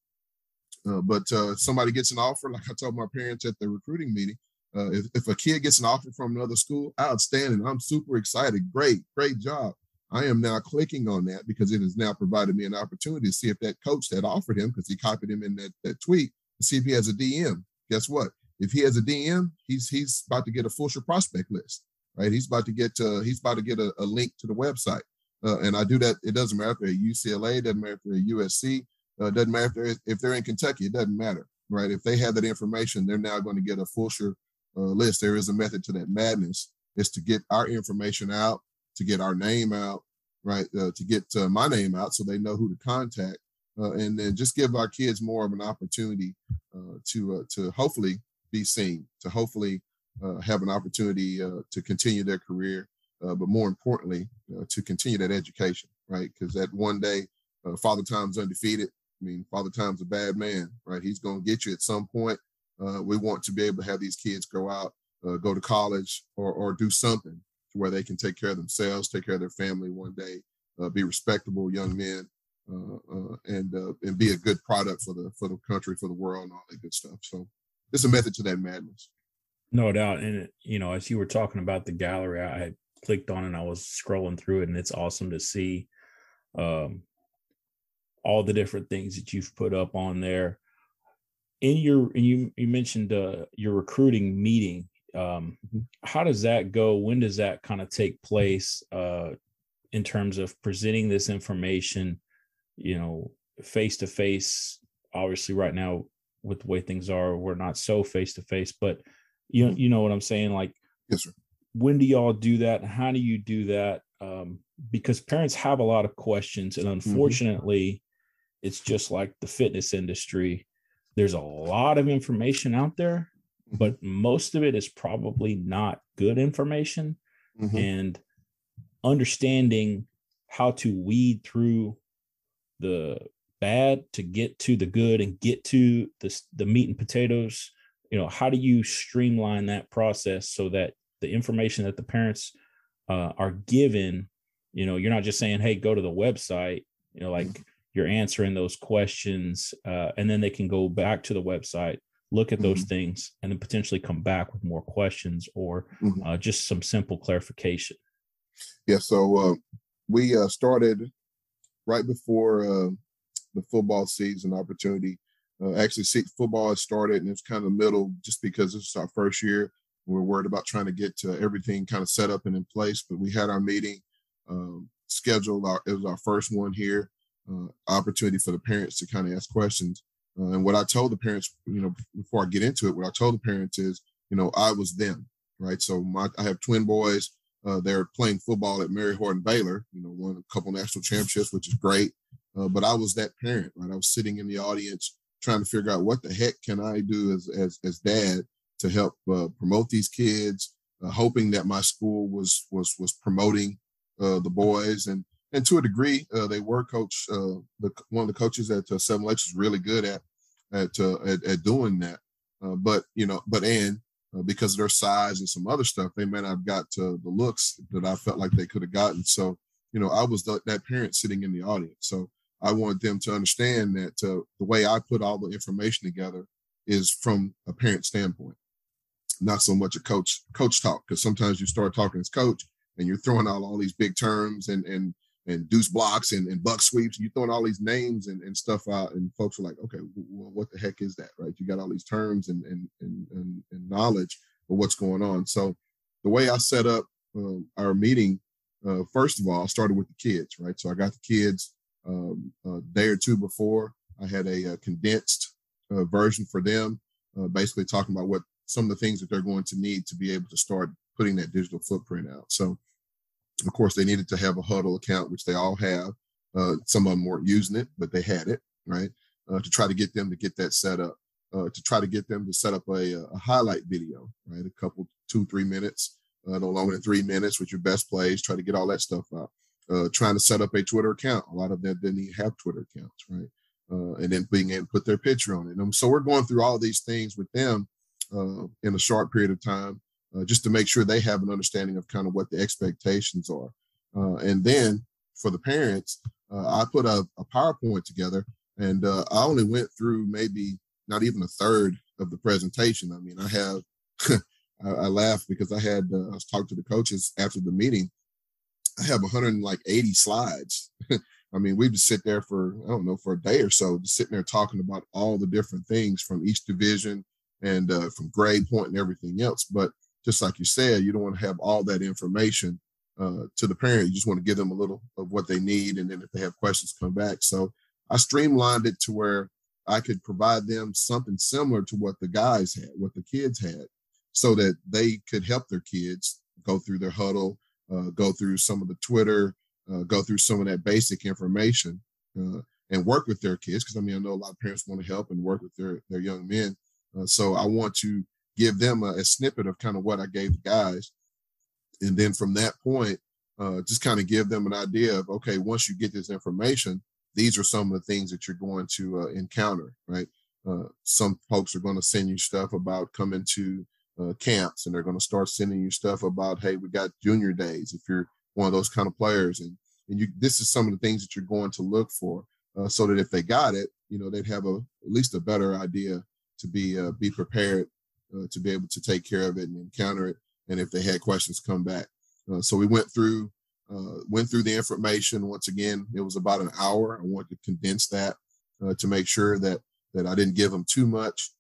Uh, but uh, somebody gets an offer, like I told my parents at the recruiting meeting, uh, if, if a kid gets an offer from another school, outstanding. I'm super excited. Great, great job. I am now clicking on that because it has now provided me an opportunity to see if that coach that offered him, because he copied him in that, that tweet, to see if he has a DM. Guess what? If he has a DM, he's he's about to get a Fulshear prospect list, right? He's about to get uh, he's about to get a, a link to the website. Uh, and I do that. It doesn't matter if they're at UCLA, doesn't matter if they're at USC, uh, doesn't matter if they're, if they're in Kentucky, it doesn't matter, right? If they have that information, they're now going to get a Fulshear uh, list. There is a method to that madness. Is to get our information out, to get our name out, right? Uh, to get uh, my name out so they know who to contact, uh, and then just give our kids more of an opportunity uh, to uh, to hopefully be seen, to hopefully uh, have an opportunity uh, to continue their career, uh, but more importantly, uh, to continue that education, right? Because that one day, uh, Father Time's undefeated. I mean, Father Time's a bad man, right? He's going to get you at some point. Uh, we want to be able to have these kids go out, go to college, or or do something to where they can take care of themselves, take care of their family one day, be respectable young men, and and be a good product for the for the country, for the world, and all that good stuff. So it's a method to that madness. No doubt, and you know, as you were talking about the gallery, I clicked on and I was scrolling through it, and it's awesome to see um, all the different things that you've put up on there. In your, you you mentioned uh, your recruiting meeting. Um, mm-hmm. how does that go? When does that kind of take place uh, in terms of presenting this information? You know, face to face. Obviously, right now with the way things are, we're not so face to face, but you know, mm-hmm. you know what I'm saying. Like, yes, sir. When do y'all do that? How do you do that? Um, because parents have a lot of questions, and mm-hmm. unfortunately, mm-hmm. it's just like the fitness industry. There's a lot of information out there, mm-hmm. but most of it is probably not good information. Mm-hmm. And understanding how to weed through the bad to get to the good and get to the, the meat and potatoes you know how do you streamline that process so that the information that the parents uh, are given you know you're not just saying hey go to the website you know like you're answering those questions uh, and then they can go back to the website look at those mm-hmm. things and then potentially come back with more questions or mm-hmm. uh, just some simple clarification yeah so uh, we uh, started right before uh, the football season opportunity. Uh, actually see football has started and it's kind of middle just because this is our first year. We're worried about trying to get to everything kind of set up and in place but we had our meeting um, scheduled our, it was our first one here uh, opportunity for the parents to kind of ask questions. Uh, and what i told the parents you know before i get into it what i told the parents is you know i was them right? So my i have twin boys uh, they're playing football at Mary Hardin Baylor you know won a couple national championships which is great uh, but i was that parent right i was sitting in the audience trying to figure out what the heck can I do as as, as dad to help uh, promote these kids, uh, hoping that my school was was was promoting uh, the boys and and to a degree uh, they were coach uh, the one of the coaches at Seven Lakes is really good at at at, at, doing that. but you know, but and because of their size and some other stuff, they may not have got to the looks that I felt like they could have gotten. So you know, I was the, that parent sitting in the audience. So I want them to understand that uh, the way I put all the information together is from a parent standpoint, not so much a coach coach talk. Because sometimes you start talking as coach and you're throwing out all these big terms and and and deuce blocks and, and buck sweeps. And you're throwing all these names and, and stuff out, and folks are like, okay, well, what the heck is that, right? You got all these terms and and and, and, and knowledge of what's going on. So the way I set up uh, our meeting, uh, first of all, I started with the kids, right? So I got the kids um, a day or two before. I had a, a condensed uh, version for them, uh, basically talking about what some of the things that they're going to need to be able to start putting that digital footprint out. So, of course, they needed to have a Hudl account, which they all have. Uh, some of them weren't using it, but they had it, right? Uh, to try to get them to get that set up, uh, to try to get them to set up a, a highlight video, right? A couple, two, three minutes, uh, no longer than three minutes with your best plays, try to get all that stuff out uh, trying to set up a Twitter account. A lot of them didn't even have Twitter accounts, right? Uh, and then being able to put their picture on it. And so we're going through all these things with them uh, in a short period of time, uh, just to make sure they have an understanding of kind of what the expectations are. Uh, and then for the parents, uh, I put a, a, PowerPoint together, and I only went through maybe not even a third of the presentation. I mean, I have. I, I laughed because I had I was talking to the coaches after the meeting, I have 180 slides. I mean, we just sit there for I don't know for a day or so, just sitting there talking about all the different things from each division and uh, from grade point and everything else. But just like you said, you don't want to have all that information uh, to the parent. You just want to give them a little of what they need, and then if they have questions, come back. So I streamlined it to where I could provide them something similar to what the guys had, what the kids had, so that they could help their kids go through their Hudl uh, go through some of the Twitter, uh, go through some of that basic information, uh, and work with their kids. Because I mean, I know a lot of parents want to help and work with their their young men. Uh, so I want to give them a, a, snippet of kind of what I gave the guys, and then from that point, uh, just kind of give them an idea of okay, once you get this information, these are some of the things that you're going to uh, encounter, right? some folks are going to send you stuff about coming to uh, camps and they're going to start sending you stuff about hey we got junior days if you're one of those kind of players and and you this is some of the things that you're going to look for uh, so that if they got it you know they'd have a at least a better idea to be uh, be prepared uh, to be able to take care of it and encounter it and if they had questions come back. Uh, so we went through uh, went through the information. Once again it was about an hour. I wanted to condense that to make sure that that i didn't give them too much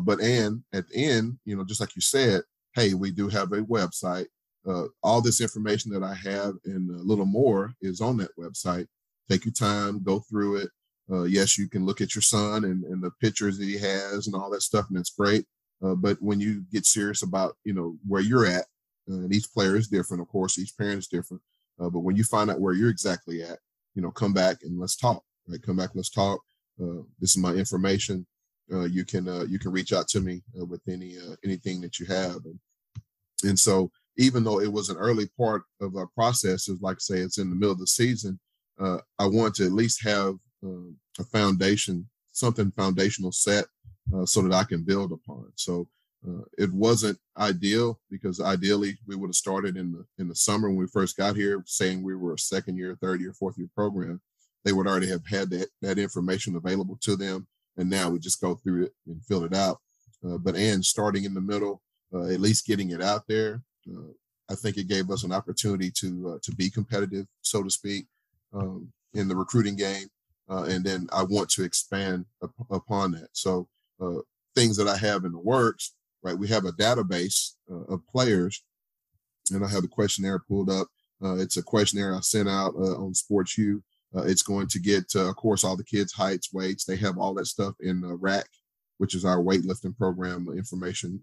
but and at the end you know just like you said hey we do have a website uh, all this information that I have and a little more is on that website. Take your time, go through it. Uh, yes, you can look at your son and, and the pictures that he has and all that stuff, and that's great. Uh, but when you get serious about you know where you're at, uh, and each player is different, of course, each parent is different. Uh, but when you find out where you're exactly at, you know, come back and let's talk. Right, come back, let's talk. Uh, this is my information. You can you can reach out to me with any anything that you have, and, and so even though it was an early part of our process, is like I say it's in the middle of the season, uh, I want to at least have uh, a foundation, something foundational set, uh, so that I can build upon. So uh, it wasn't ideal because ideally we would have started in the in the summer when we first got here, saying we were a second year, third year, fourth year program. They would already have had that that information available to them, and now we just go through it and fill it out. Uh, but and starting in the middle, uh, at least getting it out there uh, I think it gave us an opportunity to uh, to be competitive, so to speak, um, in the recruiting game, uh, and then I want to expand up, upon that. So things that I have in the works, right? We have a database of players, and I have the questionnaire pulled up. it's a questionnaire I sent out on sportsYou. Uh, it's going to get, uh, of course, all the kids' heights, weights. They have all that stuff in the rack, which is our weightlifting program information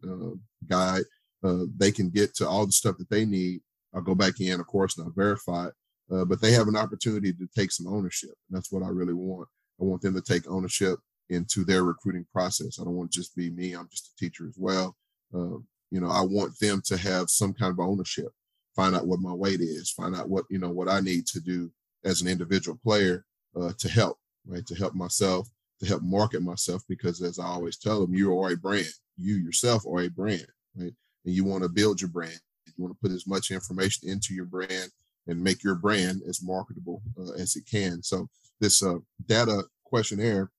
guide uh, they can get to all the stuff that they need. I'll go back in, of course, and I'll verify it. Uh, but they have an opportunity to take some ownership. And that's what I really want. I want them to take ownership into their recruiting process. I don't want to just be me. I'm just a teacher as well. Uh, you know, I want them to have some kind of ownership, find out what my weight is, find out what, you know, what I need to do as an individual player uh, to help, right? To help myself, to help market myself, because as I always tell them, you are a brand. You yourself are a brand, right? and you want to build your brand. You want to put as much information into your brand and make your brand as marketable uh, as it can. So this uh, data questionnaire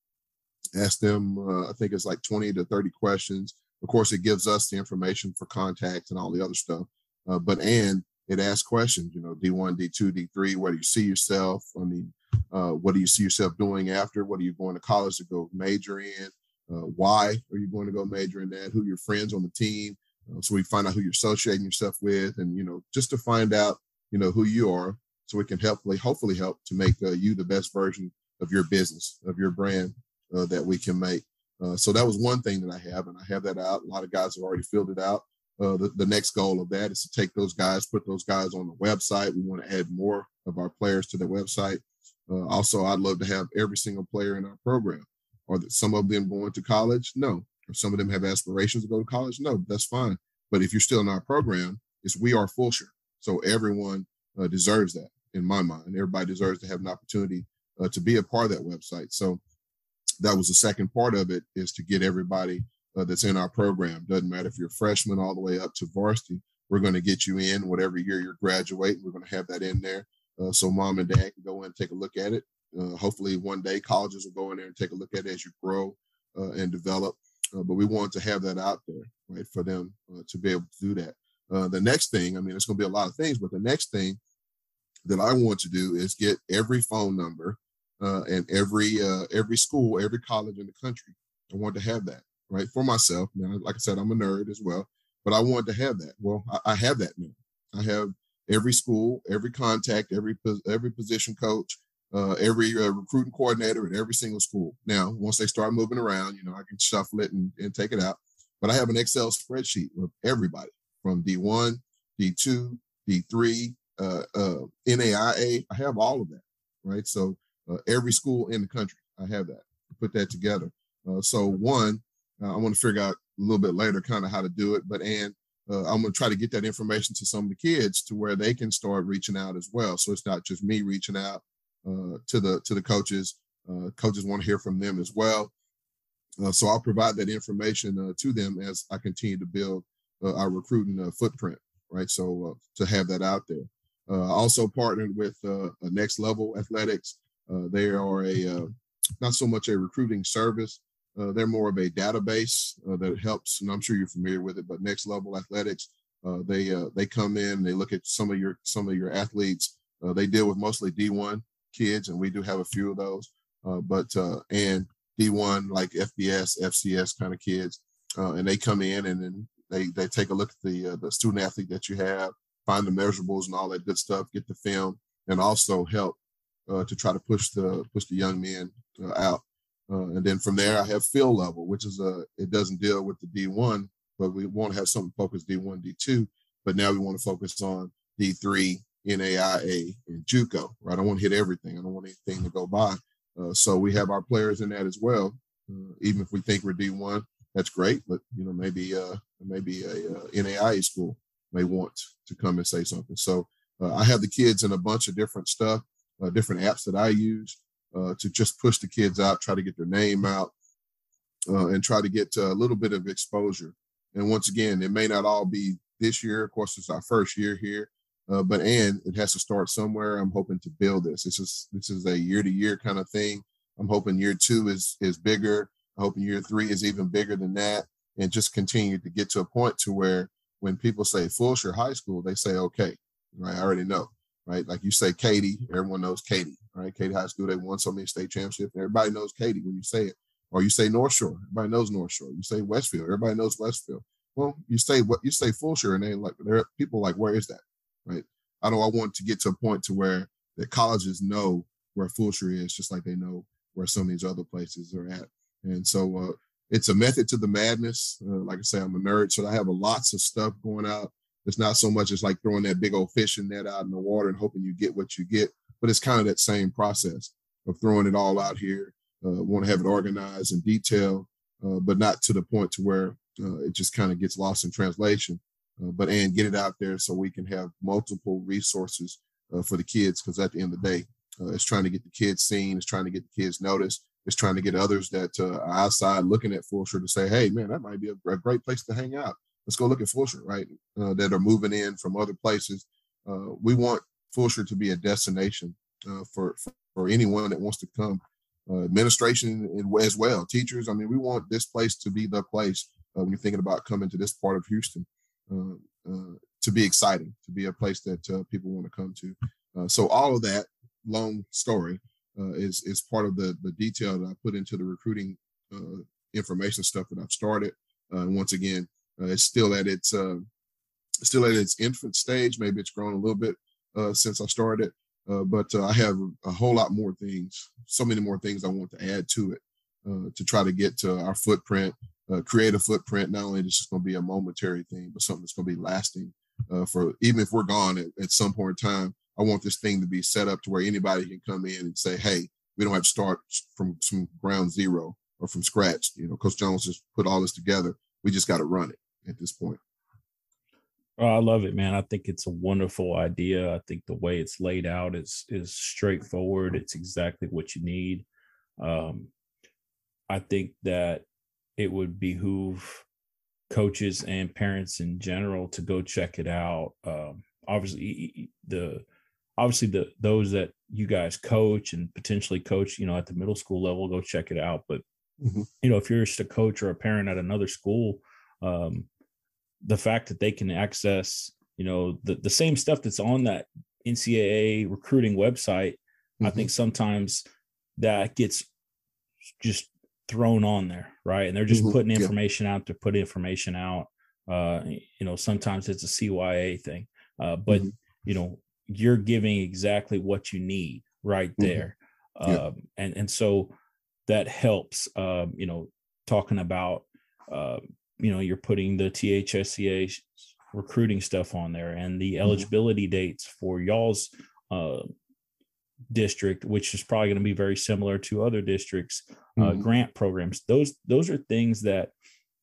ask them, uh, I think it's like 20 to 30 questions. Of course, it gives us the information for contacts and all the other stuff. Uh, but and it asks questions, you know, D1, D2, D3, where do you see yourself? I mean, uh, what do you see yourself doing after? What are you going to college to go major in? Uh, why are you going to go major in that? Who are your friends on the team? Uh, so we find out who you're associating yourself with, and you know, just to find out, you know, who you are, so we can hopefully, hopefully help to make uh, you the best version of your business, of your brand uh, that we can make. Uh, so that was one thing that I have, and I have that out. A lot of guys have already filled it out. Uh, the, the next goal of that is to take those guys, put those guys on the website. We want to add more of our players to the website. Uh, also, I'd love to have every single player in our program. Are some of them going to college? No, or some of them have aspirations to go to college, no, that's fine. But if you're still in our program, it's we are Fulshear. So everyone uh, deserves that in my mind. Everybody deserves to have an opportunity uh, to be a part of that website. So that was the second part of it is to get everybody uh, that's in our program. Doesn't matter if you're a freshman all the way up to varsity. We're going to get you in whatever year you're graduating. We're going to have that in there. Uh, so mom and dad can go in and take a look at it. Uh, hopefully one day colleges will go in there and take a look at it as you grow uh, and develop uh, but we want to have that out there, right, for them uh, to be able to do that. The next thing, I mean, it's going to be a lot of things, but the next thing that I want to do is get every phone number uh, and every uh, every school, every college in the country. I want to have that, right, for myself. Now, like I said, I'm a nerd as well, but I want to have that. Well, I, I have that now. I have every school, every contact, every every position coach, uh, every uh, recruiting coordinator at every single school. Now, once they start moving around, you know, I can shuffle it and, and take it out. But I have an Excel spreadsheet of everybody from D1, D2, D3, uh, uh, NAIA. I have all of that, right? So uh, every school in the country, I have that. Put that together. Uh, so one, uh, I want to figure out a little bit later kind of how to do it. But and uh, I'm going to try to get that information to some of the kids to where they can start reaching out as well. So it's not just me reaching out uh, to the to the coaches. Uh, coaches want to hear from them as well. Uh, so I'll provide that information to them as I continue to build our recruiting footprint. Right. So to have that out there. Uh, also partnered with uh, Next Level Athletics. Uh, they are a uh, not so much a recruiting service. Uh, they're more of a database uh, that helps, and I'm sure you're familiar with it. But Next Level Athletics, uh, they uh, they come in, they look at some of your some of your athletes. they deal with mostly D1 kids, and we do have a few of those. but and D1 like FBS, FCS kind of kids, and they come in and then they they take a look at the the student athlete that you have, find the measurables and all that good stuff, get the film, and also help uh, to try to push the push the young men uh, out. Uh, and then from there, I have FieldLevel, which is a it doesn't deal with the D1, but we want to have something focused D1, D2. But now we want to focus on D3, NAIA, and JUCO. Right? I don't want to hit everything. I don't want anything to go by. Uh, so we have our players in that as well. Uh, even if we think we're D1, that's great. But you know, maybe uh, maybe a, a NAIA school may want to come and say something. So uh, I have the kids in a bunch of different stuff, uh, different apps that I use uh, to just push the kids out, try to get their name out, uh, and try to get a little bit of exposure. And once again, it may not all be this year. Of course, it's our first year here, uh, but and it has to start somewhere. I'm hoping to build this. This is this is a year to year kind of thing. I'm hoping year two is is bigger. I'm hoping year three is even bigger than that, and just continue to get to a point to where when people say Fulshear High School, they say, okay, right? I already know, right? Like you say Katy, everyone knows Katy, right? Katy High School, they won so many state championships. Everybody knows Katy when you say it. Or you say North Shore, everybody knows North Shore. You say Westfield, everybody knows Westfield. Well, you say what you say Fulshear, and they like there are people like, where is that? Right. I don't I want to get to a point to where the colleges know where Fulshear is, just like they know where some of these other places are at. And so uh, it's a method to the madness. Uh, like I say, I'm a nerd, so I have a lots of stuff going out. It's not so much as like throwing that big old fishing net out in the water and hoping you get what you get, but it's kind of that same process of throwing it all out here. Uh, want to have it organized and detailed, uh, but not to the point to where uh, it just kind of gets lost in translation. Uh, but and get it out there so we can have multiple resources uh, for the kids. Because at the end of the day, it's trying to get the kids seen, it's trying to get the kids noticed, it's trying to get others that uh, are outside looking at Fulshear to say, hey, man, that might be a, great place to hang out. Let's go look at Fulshear, right? Uh, that are moving in from other places. Uh, we want Fulshear to be a destination uh, for, for, anyone that wants to come. Uh, administration as well, teachers. I mean, we want this place to be the place uh, when you're thinking about coming to this part of Houston to be exciting, to be a place that people want to come to. so all of that long story uh, is is part of the the detail that I put into the recruiting uh, information stuff that I've started. Uh, once again, uh, it's still at its uh, still at its infant stage. Maybe it's grown a little bit uh, since I started, uh, but I have a whole lot more things, so many more things I want to add to it to try to get to our footprint, create a footprint. Not only is just going to be a momentary thing, but something that's going to be lasting for even if we're gone at, at some point in time I want this thing to be set up to where anybody can come in and say, hey, we don't have to start from some ground zero or from scratch. You know, Coach Jones has put all this together. We just got to run it at this point. Oh, I love it, man. I think it's a wonderful idea. I think the way it's laid out is is straightforward. It's exactly what you need. Um, I think that it would behoove coaches and parents in general to go check it out. Um, obviously, the obviously the those that you guys coach and potentially coach, you know, at the middle school level, go check it out. But mm-hmm. you know, if you're just a coach or a parent at another school, um, the fact that they can access, you know, the the same stuff that's on that NCAA recruiting website, mm-hmm. I think sometimes that gets just thrown on there, right? And they're just mm-hmm. putting information yeah. out to put information out. Uh, you know, sometimes it's a CYA thing, uh, but mm-hmm. you know, you're giving exactly what you need right mm-hmm. there yeah. um, and and so that helps um, you know talking about uh, you know you're putting the thsca recruiting stuff on there and the mm-hmm. eligibility mm-hmm. dates for y'all's uh, district which is probably going to be very similar to other districts uh, mm-hmm. grant programs those those are things that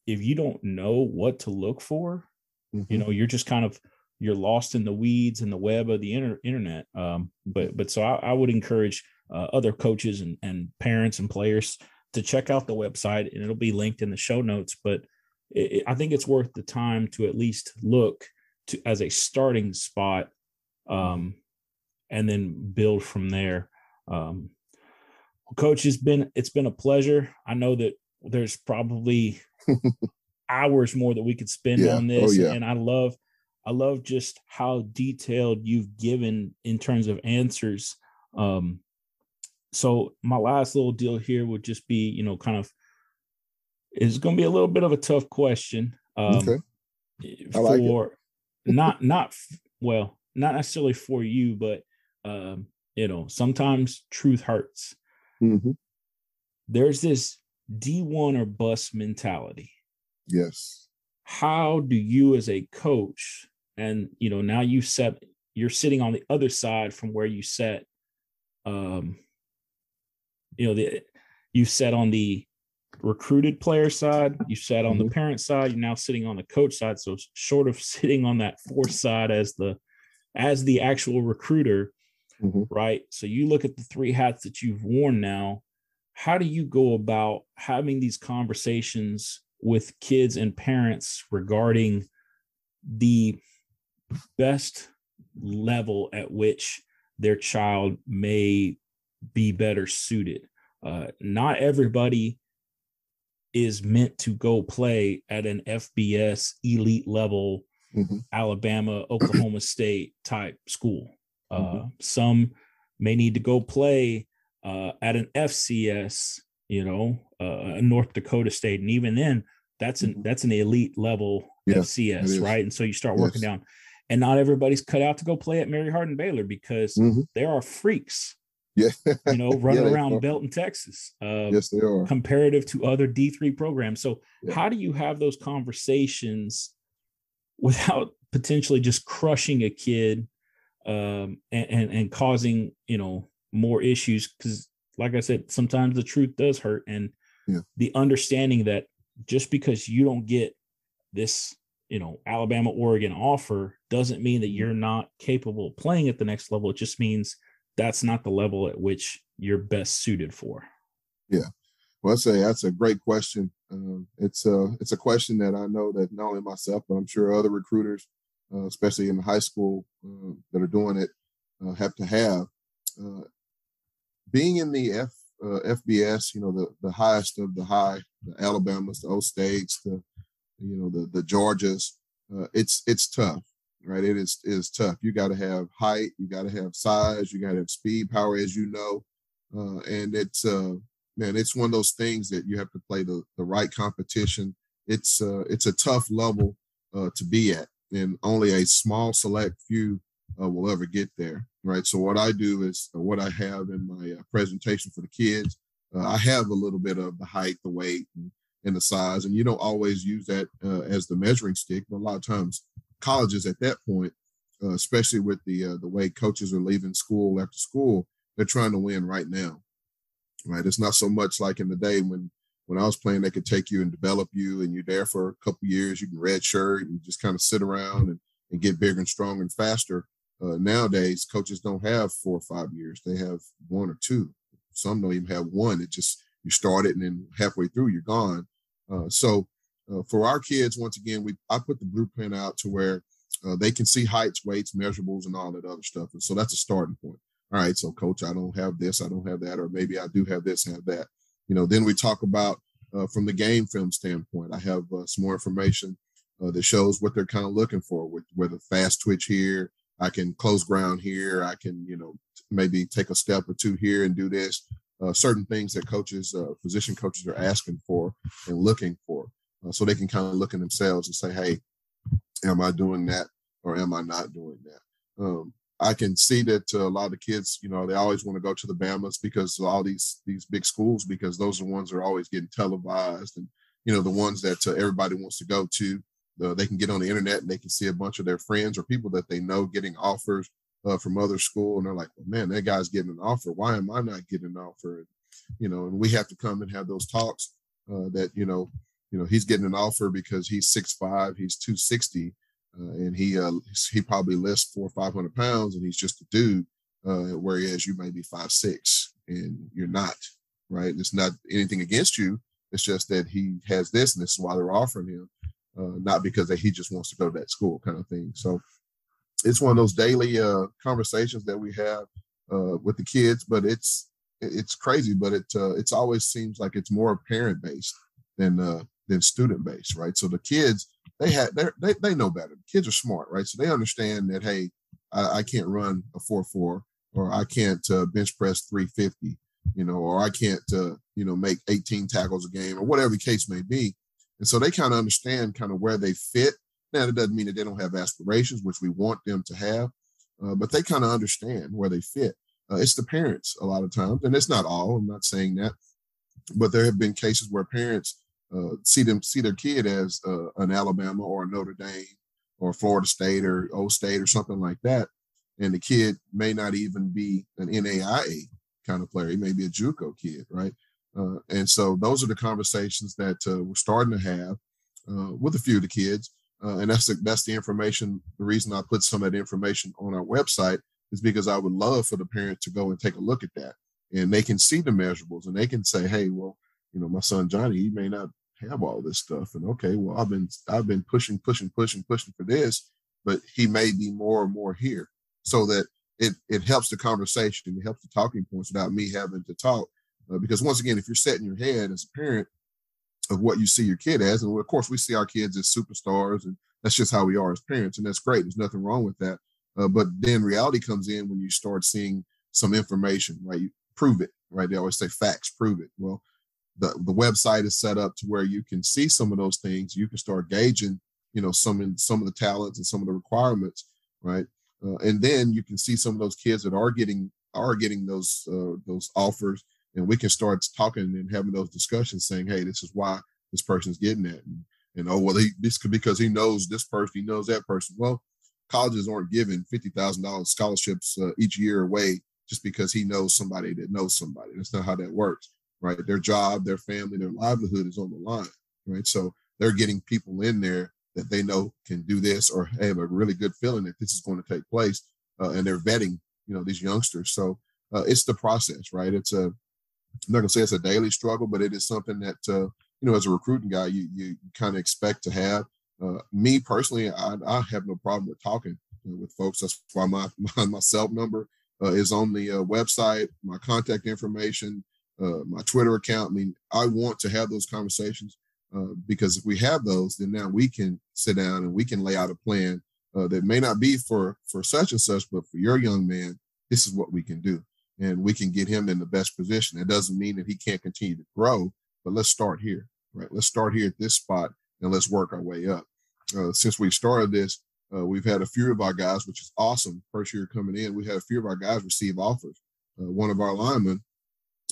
if you don't know what to look for you mm-hmm. know you're just kind of you're lost in the weeds and the web of the inter- internet. Um, but but so I, I would encourage uh, other coaches and, and parents and players to check out the website, and it'll be linked in the show notes. But it, I think it's worth the time to at least look to as a starting spot um, and then build from there. Um, coach, it's been it's been a pleasure. I know that there's probably hours more that we could spend yeah. on oh, this, oh, yeah. and I love I love just how detailed you've given in terms of answers. Um, so my last little deal here would just be, you know, kind of it's going to be a little bit of a tough question. Um, okay. for not not well, not necessarily for you, but um, you know, sometimes truth hurts. Mm-hmm. There's this D1 or bus mentality. Yes. How do you as a coach, and you know, now you set you're sitting on the other side from where you set um you know the you set on the recruited player side you sat on mm-hmm. the parent side you're now sitting on the coach side so short of sitting on that fourth side as the as the actual recruiter mm-hmm. right so you look at the three hats that you've worn now how do you go about having these conversations with kids and parents regarding the best level at which their child may be better suited. Uh, not everybody is meant to go play at an FBS elite level, mm-hmm. Alabama, Oklahoma State type school. Uh, mm-hmm. Some may need to go play uh, at an FCS, you know, uh, North Dakota State, and even then, that's an mm-hmm. that's an elite level FCS, right? And so you start working yes. down and not everybody's cut out to go play at Mary Hardin Baylor because mm-hmm. there are freaks. Yeah. you know, running yeah, around Belton, Texas. Uh, yes, they are. Comparative to other D3 programs. So, yeah. how do you have those conversations without potentially just crushing a kid um, and, and, and causing, you know, more issues? Because, like I said, sometimes the truth does hurt. And yeah. the understanding that just because you don't get this you know Alabama Oregon offer doesn't mean that mm-hmm. you're not capable of playing at the next level it just means that's not the level at which you're best suited for. Yeah. Well i say that's a great question. Um, it's a it's a question that i know that not only myself but i'm sure other recruiters uh, especially in high school uh, that are doing it uh, have to have uh, being in the F, uh, FBS you know the the highest of the high the Alabamas the O States the you know the the Georgias. Uh, it's it's tough, right? It is is tough. You got to have height, you got to have size, you got to have speed, power, as you know, uh, and it's uh, man, it's one of those things that you have to play the the right competition. It's uh, it's a tough level uh, to be at, and only a small select few uh, will ever get there, right? So what I do is uh, what I have in my uh, presentation for the kids. Uh, I have a little bit of the height, the weight, and and the size. And you don't always use that uh, as the measuring stick, but a lot of times colleges at that point, uh, especially with the uh, the way coaches are leaving school after school, they're trying to win right now. Right? It's not so much like in the day when when I was playing, they could take you and develop you, and you're there for a couple years. You can red shirt and just kind of sit around and, and get bigger and stronger and faster. Uh, nowadays, coaches don't have four or five years; they have one or two. Some don't even have one. It just you start it and then halfway through you're gone. Uh, so uh, for our kids, once again, we I put the blueprint out to where uh, they can see heights, weights, measurables, and all that other stuff. And so that's a starting point. All right, so coach, I don't have this, I don't have that, or maybe I do have this, have that. You know, then we talk about uh, from the game film standpoint. I have uh, some more information uh, that shows what they're kind of looking for, with whether fast twitch here, I can close ground here, I can you know maybe take a step or two here and do this certain things that coaches, position coaches are asking for and looking for. Uh, so they can kind of look at themselves and say, hey, am I doing that or am I not doing that? Um, I can see that uh, a lot of the kids, you know, they always want to go to the Bamas because of all these these big schools because those are the ones that are always getting televised and you know the ones that uh, everybody wants to go to. Uh, they can get on the internet and they can see a bunch of their friends or people that they know getting offers uh, from other school, and they're like, well, "Man, that guy's getting an offer. Why am I not getting an offer?" And, you know, and we have to come and have those talks uh, that you know, you know, he's getting an offer because he's six five, he's two sixty, uh, and he uh, he probably lifts four or five hundred pounds, and he's just a dude. Uh, whereas you may be five six and you're not, right? It's not anything against you. It's just that he has this, and this is why they're offering him, uh, not because that he just wants to go to that school, kind of thing. So it's one of those daily uh, conversations that we have uh, with the kids, but it's it's crazy, but it uh, it's always seems like it's more parent based than uh, than student based, right? So the kids they had they they know better. The kids are smart, right? So they understand that hey, I, I can't run a four four, or I can't uh, bench press three fifty, you know, or I can't uh, you know make eighteen tackles a game, or whatever the case may be. And so they kind of understand kind of where they fit. Now that doesn't mean that they don't have aspirations, which we want them to have, uh, but they kind of understand where they fit. Uh, it's the parents a lot of times, and it's not all. I'm not saying that, but there have been cases where parents uh, see them see their kid as uh, an Alabama or a Notre Dame or Florida State or O State or something like that, and the kid may not even be an NAIA kind of player. He may be a JUCO kid, right? Uh, and so those are the conversations that uh, we're starting to have uh, with a few of the kids. Uh, and that's the, that's the information. The reason I put some of that information on our website is because I would love for the parent to go and take a look at that and they can see the measurables and they can say, Hey, well, you know, my son Johnny, he may not have all this stuff. And okay, well, I've been, I've been pushing, pushing, pushing, pushing for this, but he may be more and more here so that it, it helps the conversation. It helps the talking points without me having to talk. Uh, because once again, if you're setting your head as a parent of what you see your kid as, and of course we see our kids as superstars and that's just how we are as parents. And that's great. There's nothing wrong with that. Uh, but then reality comes in when you start seeing some information, right? You prove it, right? They always say facts, prove it. Well, the, the website is set up to where you can see some of those things. You can start gauging, you know, some in, some of the talents and some of the requirements, right? Uh, and then you can see some of those kids that are getting are getting those uh, those offers, and we can start talking and having those discussions, saying, "Hey, this is why this person's getting it," and, and oh, well, he, this could because he knows this person, he knows that person. Well, colleges aren't giving fifty thousand dollars scholarships uh, each year away just because he knows somebody that knows somebody. That's not how that works, right? Their job, their family, their livelihood is on the line, right? So they're getting people in there that they know can do this or have a really good feeling that this is going to take place, uh, and they're vetting, you know, these youngsters. So uh, it's the process, right? It's a I'm not gonna say it's a daily struggle, but it is something that uh, you know, as a recruiting guy, you you kind of expect to have. Uh, me personally, I, I, have no problem with talking with folks. That's why my my, my cell number uh, is on the uh, website, my contact information, uh, my Twitter account. I mean, I want to have those conversations uh, because if we have those, then now we can sit down and we can lay out a plan uh, that may not be for for such and such, but for your young man, this is what we can do, and we can get him in the best position. It doesn't mean that he can't continue to grow, but let's start here, right? Let's start here at this spot and let's work our way up uh, since we started this, uh, we've had a few of our guys, which is awesome. First year coming in, we had a few of our guys receive offers. One of our linemen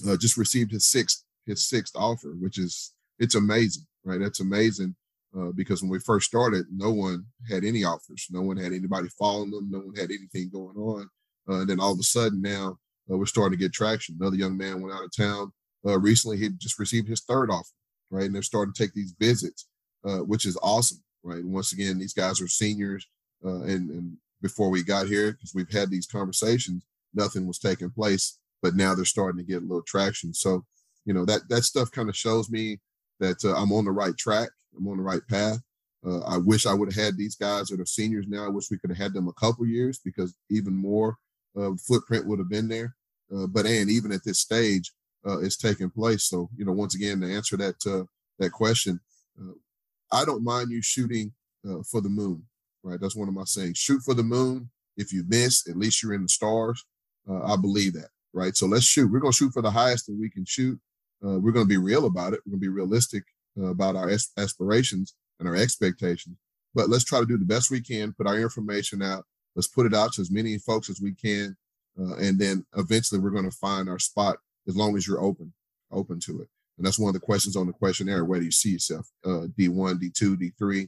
uh, just received his sixth his sixth offer, which is it's amazing, right? That's amazing uh, because when we first started, no one had any offers, no one had anybody following them, no one had anything going on, uh, and then all of a sudden now we're starting to get traction. Another young man went out of town recently; he just received his third offer, right? And they're starting to take these visits, which is awesome right? And once again, these guys are seniors, uh, and, and before we got here, because we've had these conversations, nothing was taking place, but now they're starting to get a little traction. So, you know, that that stuff kind of shows me that uh, I'm on the right track. I'm on the right path. Uh, I wish I would have had these guys that are seniors now. I wish we could have had them a couple years because even more uh, footprint would have been there. Uh, but and even at this stage, uh, it's taking place. So you know, once again, to answer that uh, that question, I don't mind you shooting for the moon, right? That's one of my sayings. Shoot for the moon. If you miss, at least you're in the stars. I believe that, right? So let's shoot. We're going to shoot for the highest that we can shoot. Uh, we're going to be real about it. We're going to be realistic uh, about our aspirations and our expectations. But let's try to do the best we can, put our information out. Let's put it out to as many folks as we can. Uh, and then eventually we're going to find our spot as long as you're open, open to it. And that's one of the questions on the questionnaire. Where do you see yourself? Uh, D1, D2, D3.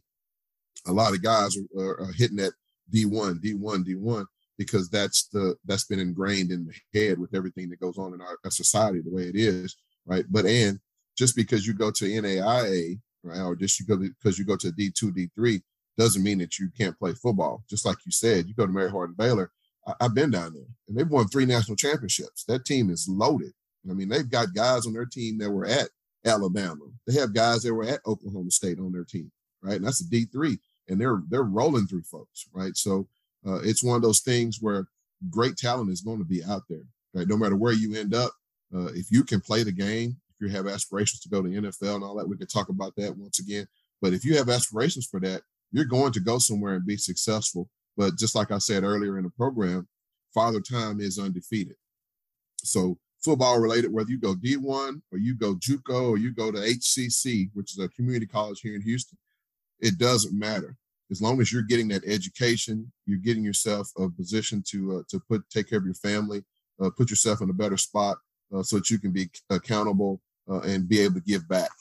A lot of guys are, are hitting that D1, D1, D1 because that's the that's been ingrained in the head with everything that goes on in our, our society the way it is, right? But and just because you go to NAIA, right, or just you go because you go to D2, D3 doesn't mean that you can't play football. Just like you said, you go to Mary Hardin Baylor. I, I've been down there, and they've won three national championships. That team is loaded. I mean, they've got guys on their team that were at Alabama. They have guys that were at Oklahoma State on their team, right? And that's a D three, and they're they're rolling through folks, right? So uh, it's one of those things where great talent is going to be out there. Right? No matter where you end up, uh, if you can play the game, if you have aspirations to go to NFL and all that, we could talk about that once again. But if you have aspirations for that, you're going to go somewhere and be successful. But just like I said earlier in the program, Father Time is undefeated. So football related, whether you go D1 or you go JUCO or you go to HCC, which is a community college here in Houston, it doesn't matter. As long as you're getting that education, you're getting yourself a position to uh, to put take care of your family, uh, put yourself in a better spot uh, so that you can be accountable uh, and be able to give back,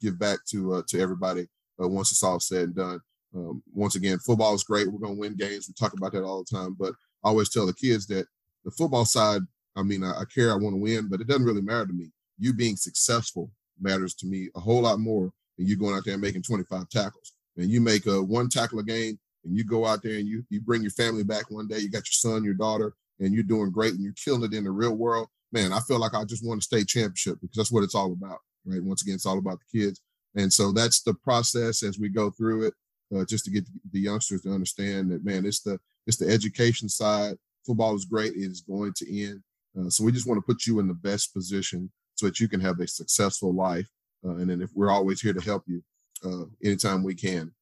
give back to uh, to everybody uh, once it's all said and done. Um, once again, football is great. We're going to win games. We talk about that all the time. But I always tell the kids that the football side, I mean, I, I care, I want to win, but it doesn't really matter to me. You being successful matters to me a whole lot more than you going out there and making 25 tackles. And you make a one tackle a game and you go out there and you, you bring your family back one day, you got your son, your daughter, and you're doing great and you're killing it in the real world. Man, I feel like I just won a state championship because that's what it's all about, right? Once again, it's all about the kids. And so that's the process as we go through it, uh, just to get the youngsters to understand that, man, it's the it's the education side. Football is great. It is going to end. Uh, so we just want to put you in the best position so that you can have a successful life. Uh, and then if we're always here to help you uh, anytime we can.